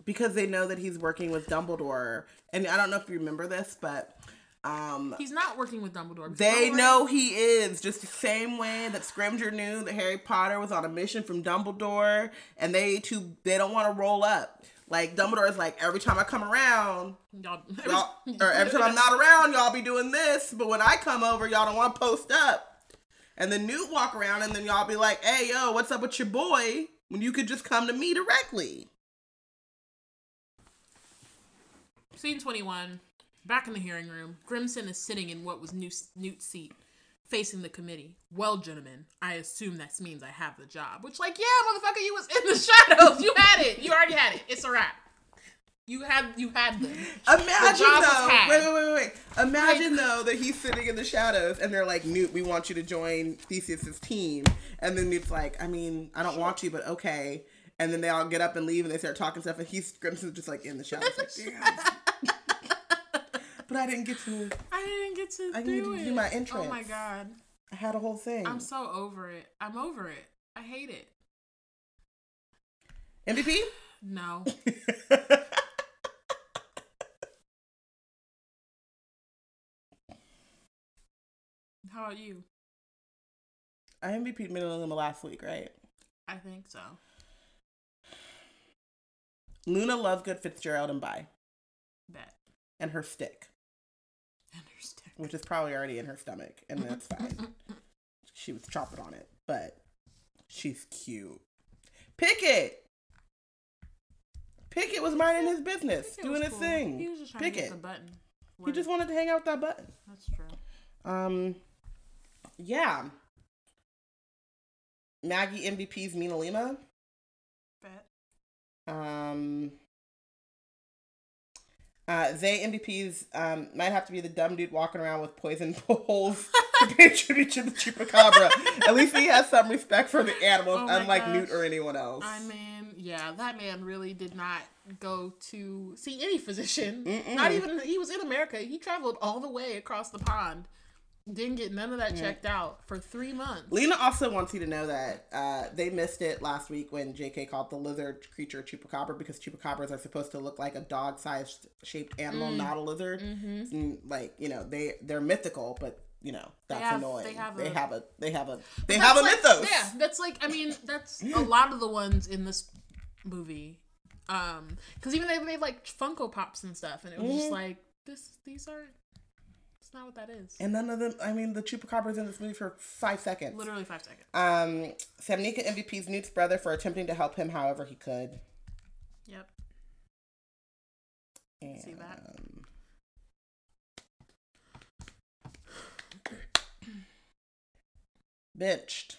Speaker 2: Because they know that he's working with Dumbledore, and I don't know if you remember this, but um,
Speaker 1: He's not working with Dumbledore.
Speaker 2: They
Speaker 1: Dumbledore-
Speaker 2: know he is just the same way that Scrimgeour knew that Harry Potter was on a mission from Dumbledore, and they too they don't want to roll up. Like Dumbledore is like every time I come around,
Speaker 1: y'all.
Speaker 2: y'all or every time I'm not around, y'all be doing this, but when I come over, y'all don't want to post up. And then Newt walk around, and then y'all be like, "Hey, yo, what's up with your boy?" When you could just come to me directly.
Speaker 1: Scene 21. Back in the hearing room, Grimmson is sitting in what was Newt's, seat, facing the committee. Well, gentlemen, I assume that means I have the job. Which, like, yeah, motherfucker, you was in the shadows. You had it. You already had it. It's a wrap. You had you had them.
Speaker 2: Imagine
Speaker 1: was
Speaker 2: though. Wait, wait, wait, wait. Imagine though that he's sitting in the shadows and they're like, Newt, we want you to join Theseus's team. And then Newt's like, I mean, I don't want you, but okay. And then they all get up and leave and they start talking stuff and he's Grimmson's just like in the shadows like. but I didn't get to
Speaker 1: I didn't get to
Speaker 2: I get to do
Speaker 1: oh my
Speaker 2: entrance.
Speaker 1: Oh my god.
Speaker 2: I had a whole thing.
Speaker 1: I'm so over it. I'm over it. I hate it.
Speaker 2: MVP?
Speaker 1: No. How about you?
Speaker 2: I MVP'd Mina Lima last week, right?
Speaker 1: I think so.
Speaker 2: Luna Lovegood Fitzgerald and Bye.
Speaker 1: Bet.
Speaker 2: And her stick.
Speaker 1: Understand.
Speaker 2: which is probably already in her stomach, and that's fine. she was chopping on it, but she's cute. Pickett! Pickett was minding his business,
Speaker 1: Pickett
Speaker 2: doing his
Speaker 1: cool.
Speaker 2: thing.
Speaker 1: He was just trying
Speaker 2: Pickett.
Speaker 1: the button.
Speaker 2: He just wanted to hang out with that button.
Speaker 1: That's true.
Speaker 2: Um, yeah. Maggie MVP's Mina Lima.
Speaker 1: Bet.
Speaker 2: Um, uh, they MVPs um, might have to be the dumb dude walking around with poison holes to pay tribute to the chupacabra. At least he has some respect for the animals,
Speaker 1: Oh
Speaker 2: unlike
Speaker 1: gosh.
Speaker 2: Newt or anyone else.
Speaker 1: I mean, yeah, that man really did not go to see any physician.
Speaker 2: Mm-mm.
Speaker 1: Not even he was in America. He traveled all the way across the pond. Didn't get none of that checked out for three months.
Speaker 2: Lena also wants you to know that uh, they missed it last week when JK called the lizard creature chupacabra because chupacabras are supposed to look like a dog-sized shaped animal, not a lizard.
Speaker 1: Mm-hmm.
Speaker 2: And, like you know, they they're mythical, but you know that's
Speaker 1: have-
Speaker 2: annoying.
Speaker 1: they have
Speaker 2: they
Speaker 1: a-
Speaker 2: have a they have a they have a
Speaker 1: like-
Speaker 2: mythos.
Speaker 1: Yeah, that's like I mean that's a lot of the ones in this movie. Um, because even they made like Funko Pops and stuff, and it was just
Speaker 2: Mhm.
Speaker 1: like this. These are. It's not what that is.
Speaker 2: And none of them. I mean, the chupacabras in this movie for five seconds.
Speaker 1: Literally five seconds.
Speaker 2: Um, Samnika MVP's Newt's brother for attempting to help him however he could.
Speaker 1: Yep.
Speaker 2: And,
Speaker 1: See that?
Speaker 2: um, benched.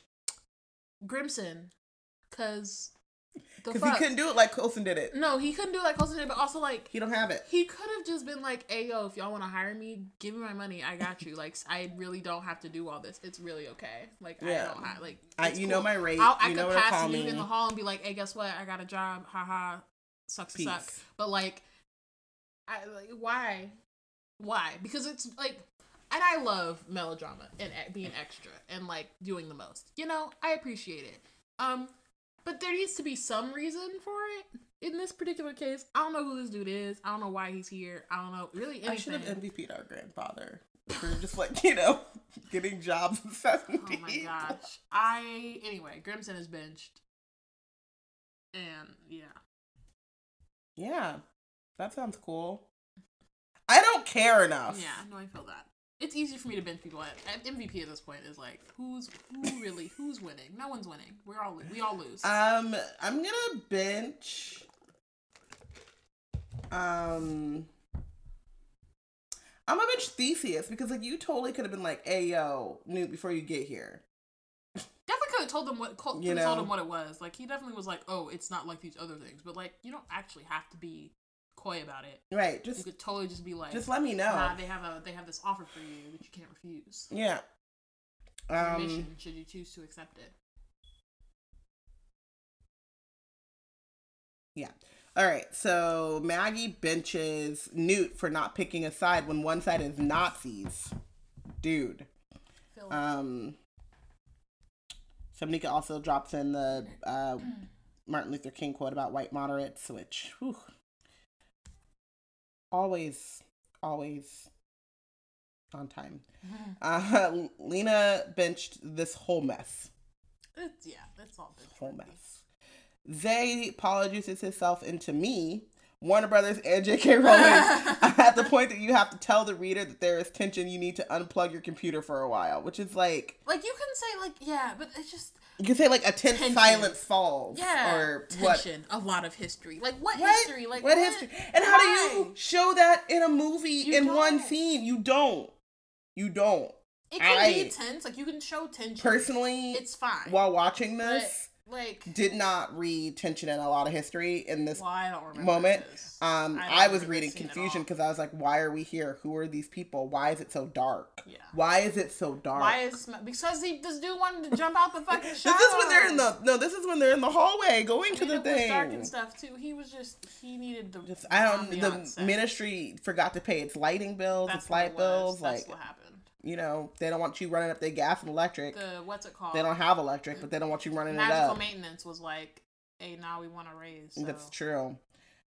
Speaker 1: Grimmson, because
Speaker 2: Because he couldn't do it like Coulson did it.
Speaker 1: no, he couldn't do it like Coulson did, but also like
Speaker 2: He don't have it.
Speaker 1: he could have just been like, "Hey yo, if y'all want to hire me, give me my money. I got you. Like I really don't have to do all this. It's really okay. Like I don't have like.
Speaker 2: I, you
Speaker 1: cool.
Speaker 2: know my rate.
Speaker 1: I'll, I
Speaker 2: you
Speaker 1: could pass you
Speaker 2: me.
Speaker 1: in the hall and be like, "Hey, guess what? I got a job. Haha, sucks to suck." But like, I like why, why? Because it's like, and I love melodrama and being extra and like doing the most. You know, I appreciate it. Um, but there needs to be some reason for it. In this particular case, I don't know who this dude is. I don't know why he's here. I don't know really anything.
Speaker 2: I should have MVP'd our grandfather for just like you know getting jobs in seventy.
Speaker 1: Oh my gosh. I anyway, Grimmson is benched. And yeah.
Speaker 2: Yeah, that sounds cool. I don't care enough.
Speaker 1: Yeah, no, I feel that. It's easy for me to bench people at, at MVP at this point is like who's who really who's winning? No one's winning. We're all we all lose.
Speaker 2: Um, I'm gonna bench. Um, I'm gonna bench Theseus because like you totally could have been like, "Hey, yo, Newt, before you get here."
Speaker 1: definitely could have told them what
Speaker 2: You
Speaker 1: have told
Speaker 2: know?
Speaker 1: him what it was. Like he definitely was like, "Oh, it's not like these other things." But like you don't actually have to be coy about it.
Speaker 2: Right?
Speaker 1: You
Speaker 2: Just,
Speaker 1: could totally just be like,
Speaker 2: just let me know.
Speaker 1: "Nah, they have a they have this offer for you that you can't refuse."
Speaker 2: Yeah. Um.
Speaker 1: Mission should you choose to accept it.
Speaker 2: Yeah. All right. So Maggie benches Newt for not picking a side when one side is Nazis. Dude.
Speaker 1: Phil.
Speaker 2: Um. Samnika also drops in the uh, Martin Luther King quote about white moderates, which, whew, always, always on time. Uh, Lena benched this whole mess.
Speaker 1: It's yeah, that's all good.
Speaker 2: Whole mess. Zay apologizes himself into me. Warner Brothers and J.K. Rowling at the point that you have to tell the reader that there is tension. You need to unplug your computer for a while, which is like
Speaker 1: Like you can say like yeah, but it's just
Speaker 2: you can say like a tense
Speaker 1: Tension.
Speaker 2: silence falls.
Speaker 1: yeah,
Speaker 2: or what?
Speaker 1: tension. A lot of history. Like what,
Speaker 2: What?
Speaker 1: history? Like
Speaker 2: what history? And how do you show that in a movie
Speaker 1: You
Speaker 2: in one
Speaker 1: don't.
Speaker 2: scene? You don't. You don't.
Speaker 1: It can
Speaker 2: I-
Speaker 1: be tense. Like you can show tension.
Speaker 2: Personally,
Speaker 1: it's fine.
Speaker 2: while watching this,
Speaker 1: like
Speaker 2: did not read tension and a lot of history in this
Speaker 1: well, I don't remember
Speaker 2: moment.
Speaker 1: this.
Speaker 2: Um,
Speaker 1: I
Speaker 2: I, was reading confusion because I was like, "Why are we here? Who are these people? Why is it so dark?
Speaker 1: Yeah.
Speaker 2: Why is it so dark?"
Speaker 1: Why is because he this dude wanted to jump out the fucking
Speaker 2: this is when they're in the no. This is when they're in the hallway going to the
Speaker 1: it was dark
Speaker 2: thing.
Speaker 1: and stuff too. He was just he needed the.
Speaker 2: Just, I don't. The
Speaker 1: set.
Speaker 2: ministry forgot to pay its lighting bills,
Speaker 1: That's
Speaker 2: its light
Speaker 1: it
Speaker 2: bills.
Speaker 1: That's
Speaker 2: Like
Speaker 1: what happened.
Speaker 2: You know, they don't want you running up their gas and electric.
Speaker 1: The what's it called?
Speaker 2: they don't have electric, but they don't want you running it up.
Speaker 1: Magical maintenance was like, hey, now we want to raise. So.
Speaker 2: That's true.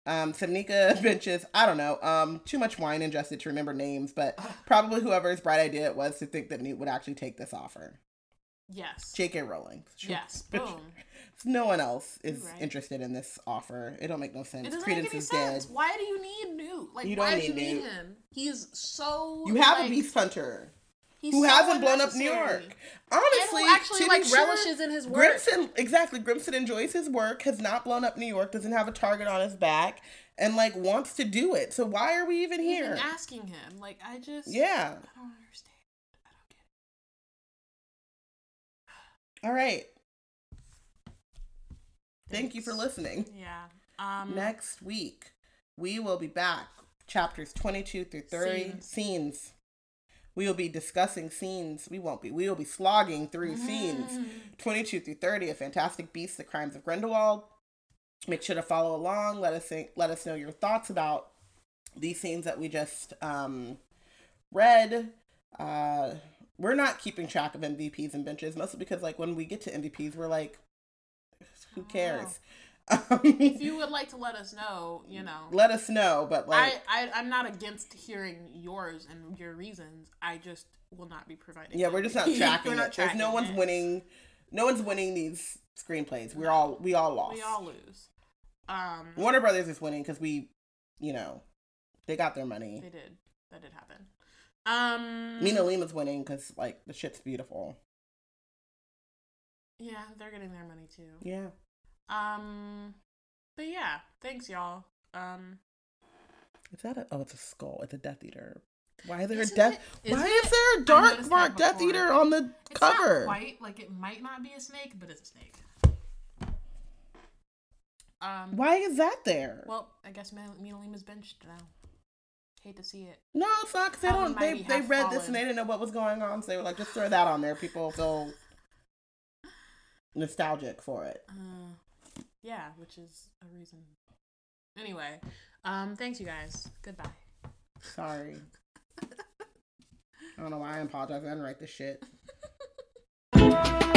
Speaker 2: Um, Samnika benches, I don't know, um, too much wine ingested to remember names, but probably whoever's bright idea it was to think that Newt would actually take this offer.
Speaker 1: Yes.
Speaker 2: J.K. Rowling.
Speaker 1: Yes. Boom.
Speaker 2: No one else is
Speaker 1: right.
Speaker 2: interested in this offer. It don't make no sense.
Speaker 1: It doesn't
Speaker 2: Credence
Speaker 1: make any sense.
Speaker 2: dead.
Speaker 1: Why do you need Newt? Like,
Speaker 2: You
Speaker 1: why do you
Speaker 2: need
Speaker 1: need him? He's so.
Speaker 2: You have
Speaker 1: like,
Speaker 2: a beast hunter
Speaker 1: he's
Speaker 2: who
Speaker 1: so
Speaker 2: hasn't blown up New. York. Honestly,
Speaker 1: actually like
Speaker 2: sure,
Speaker 1: relishes in his work.
Speaker 2: Grimmson, exactly. Grimmson enjoys his work, has not blown up New York, doesn't have a target on his back, and like wants to do it. So why are we even here?
Speaker 1: Even asking him, like, I just.
Speaker 2: Yeah.
Speaker 1: I don't understand. I don't get
Speaker 2: All right. Thank you for listening.
Speaker 1: Yeah. Um.
Speaker 2: Next week, we will be back. Chapters 22 through 30.
Speaker 1: Scenes.
Speaker 2: Scenes. We will be discussing scenes. We won't be. We will be slogging through scenes.
Speaker 1: Mm.
Speaker 2: 22 through 30, of Fantastic Beasts, The Crimes of Grindelwald. Make sure to follow along. Let us think, let us know your thoughts about these scenes that we just um, read. Uh, we're not keeping track of MVPs and benches, mostly because like when we get to MVPs, we're like, who cares?
Speaker 1: If you would like to let us know, you know.
Speaker 2: let us know, but like,
Speaker 1: I, I I'm not against hearing yours and your reasons. I just will not be providing.
Speaker 2: yeah, we're just not tracking
Speaker 1: We're
Speaker 2: it.
Speaker 1: not
Speaker 2: There's no
Speaker 1: tracking
Speaker 2: one's
Speaker 1: it.
Speaker 2: winning. No one's winning these screenplays. We're all we all lost.
Speaker 1: We all lose. Um,
Speaker 2: Warner Brothers is winning because we, you know, they got their money.
Speaker 1: they did. That did happen. Um,
Speaker 2: Mina Lima's winning because like the shit's beautiful.
Speaker 1: Yeah, they're getting their money too.
Speaker 2: Yeah.
Speaker 1: Um, but yeah, thanks y'all. Um,
Speaker 2: Is that a? Oh, it's a skull. It's a Death Eater. Why is there a death?
Speaker 1: it-
Speaker 2: Why
Speaker 1: it-
Speaker 2: there a dark mark Death. Eater on the
Speaker 1: it's
Speaker 2: cover?
Speaker 1: not quite like it might not be a snake, but it's a snake. Um,
Speaker 2: Why is that there?
Speaker 1: well, I guess Mina Mina Lima's benched now. Hate to see it.
Speaker 2: no, it's not because they
Speaker 1: How
Speaker 2: don't. They they read this and they didn't know what was going on, so they were like, just throw that on there. People feel nostalgic for it.
Speaker 1: Uh, yeah, which is a reason. Anyway, um, thanks you guys. Goodbye.
Speaker 2: Sorry. I don't know why I apologize. I didn't write this shit.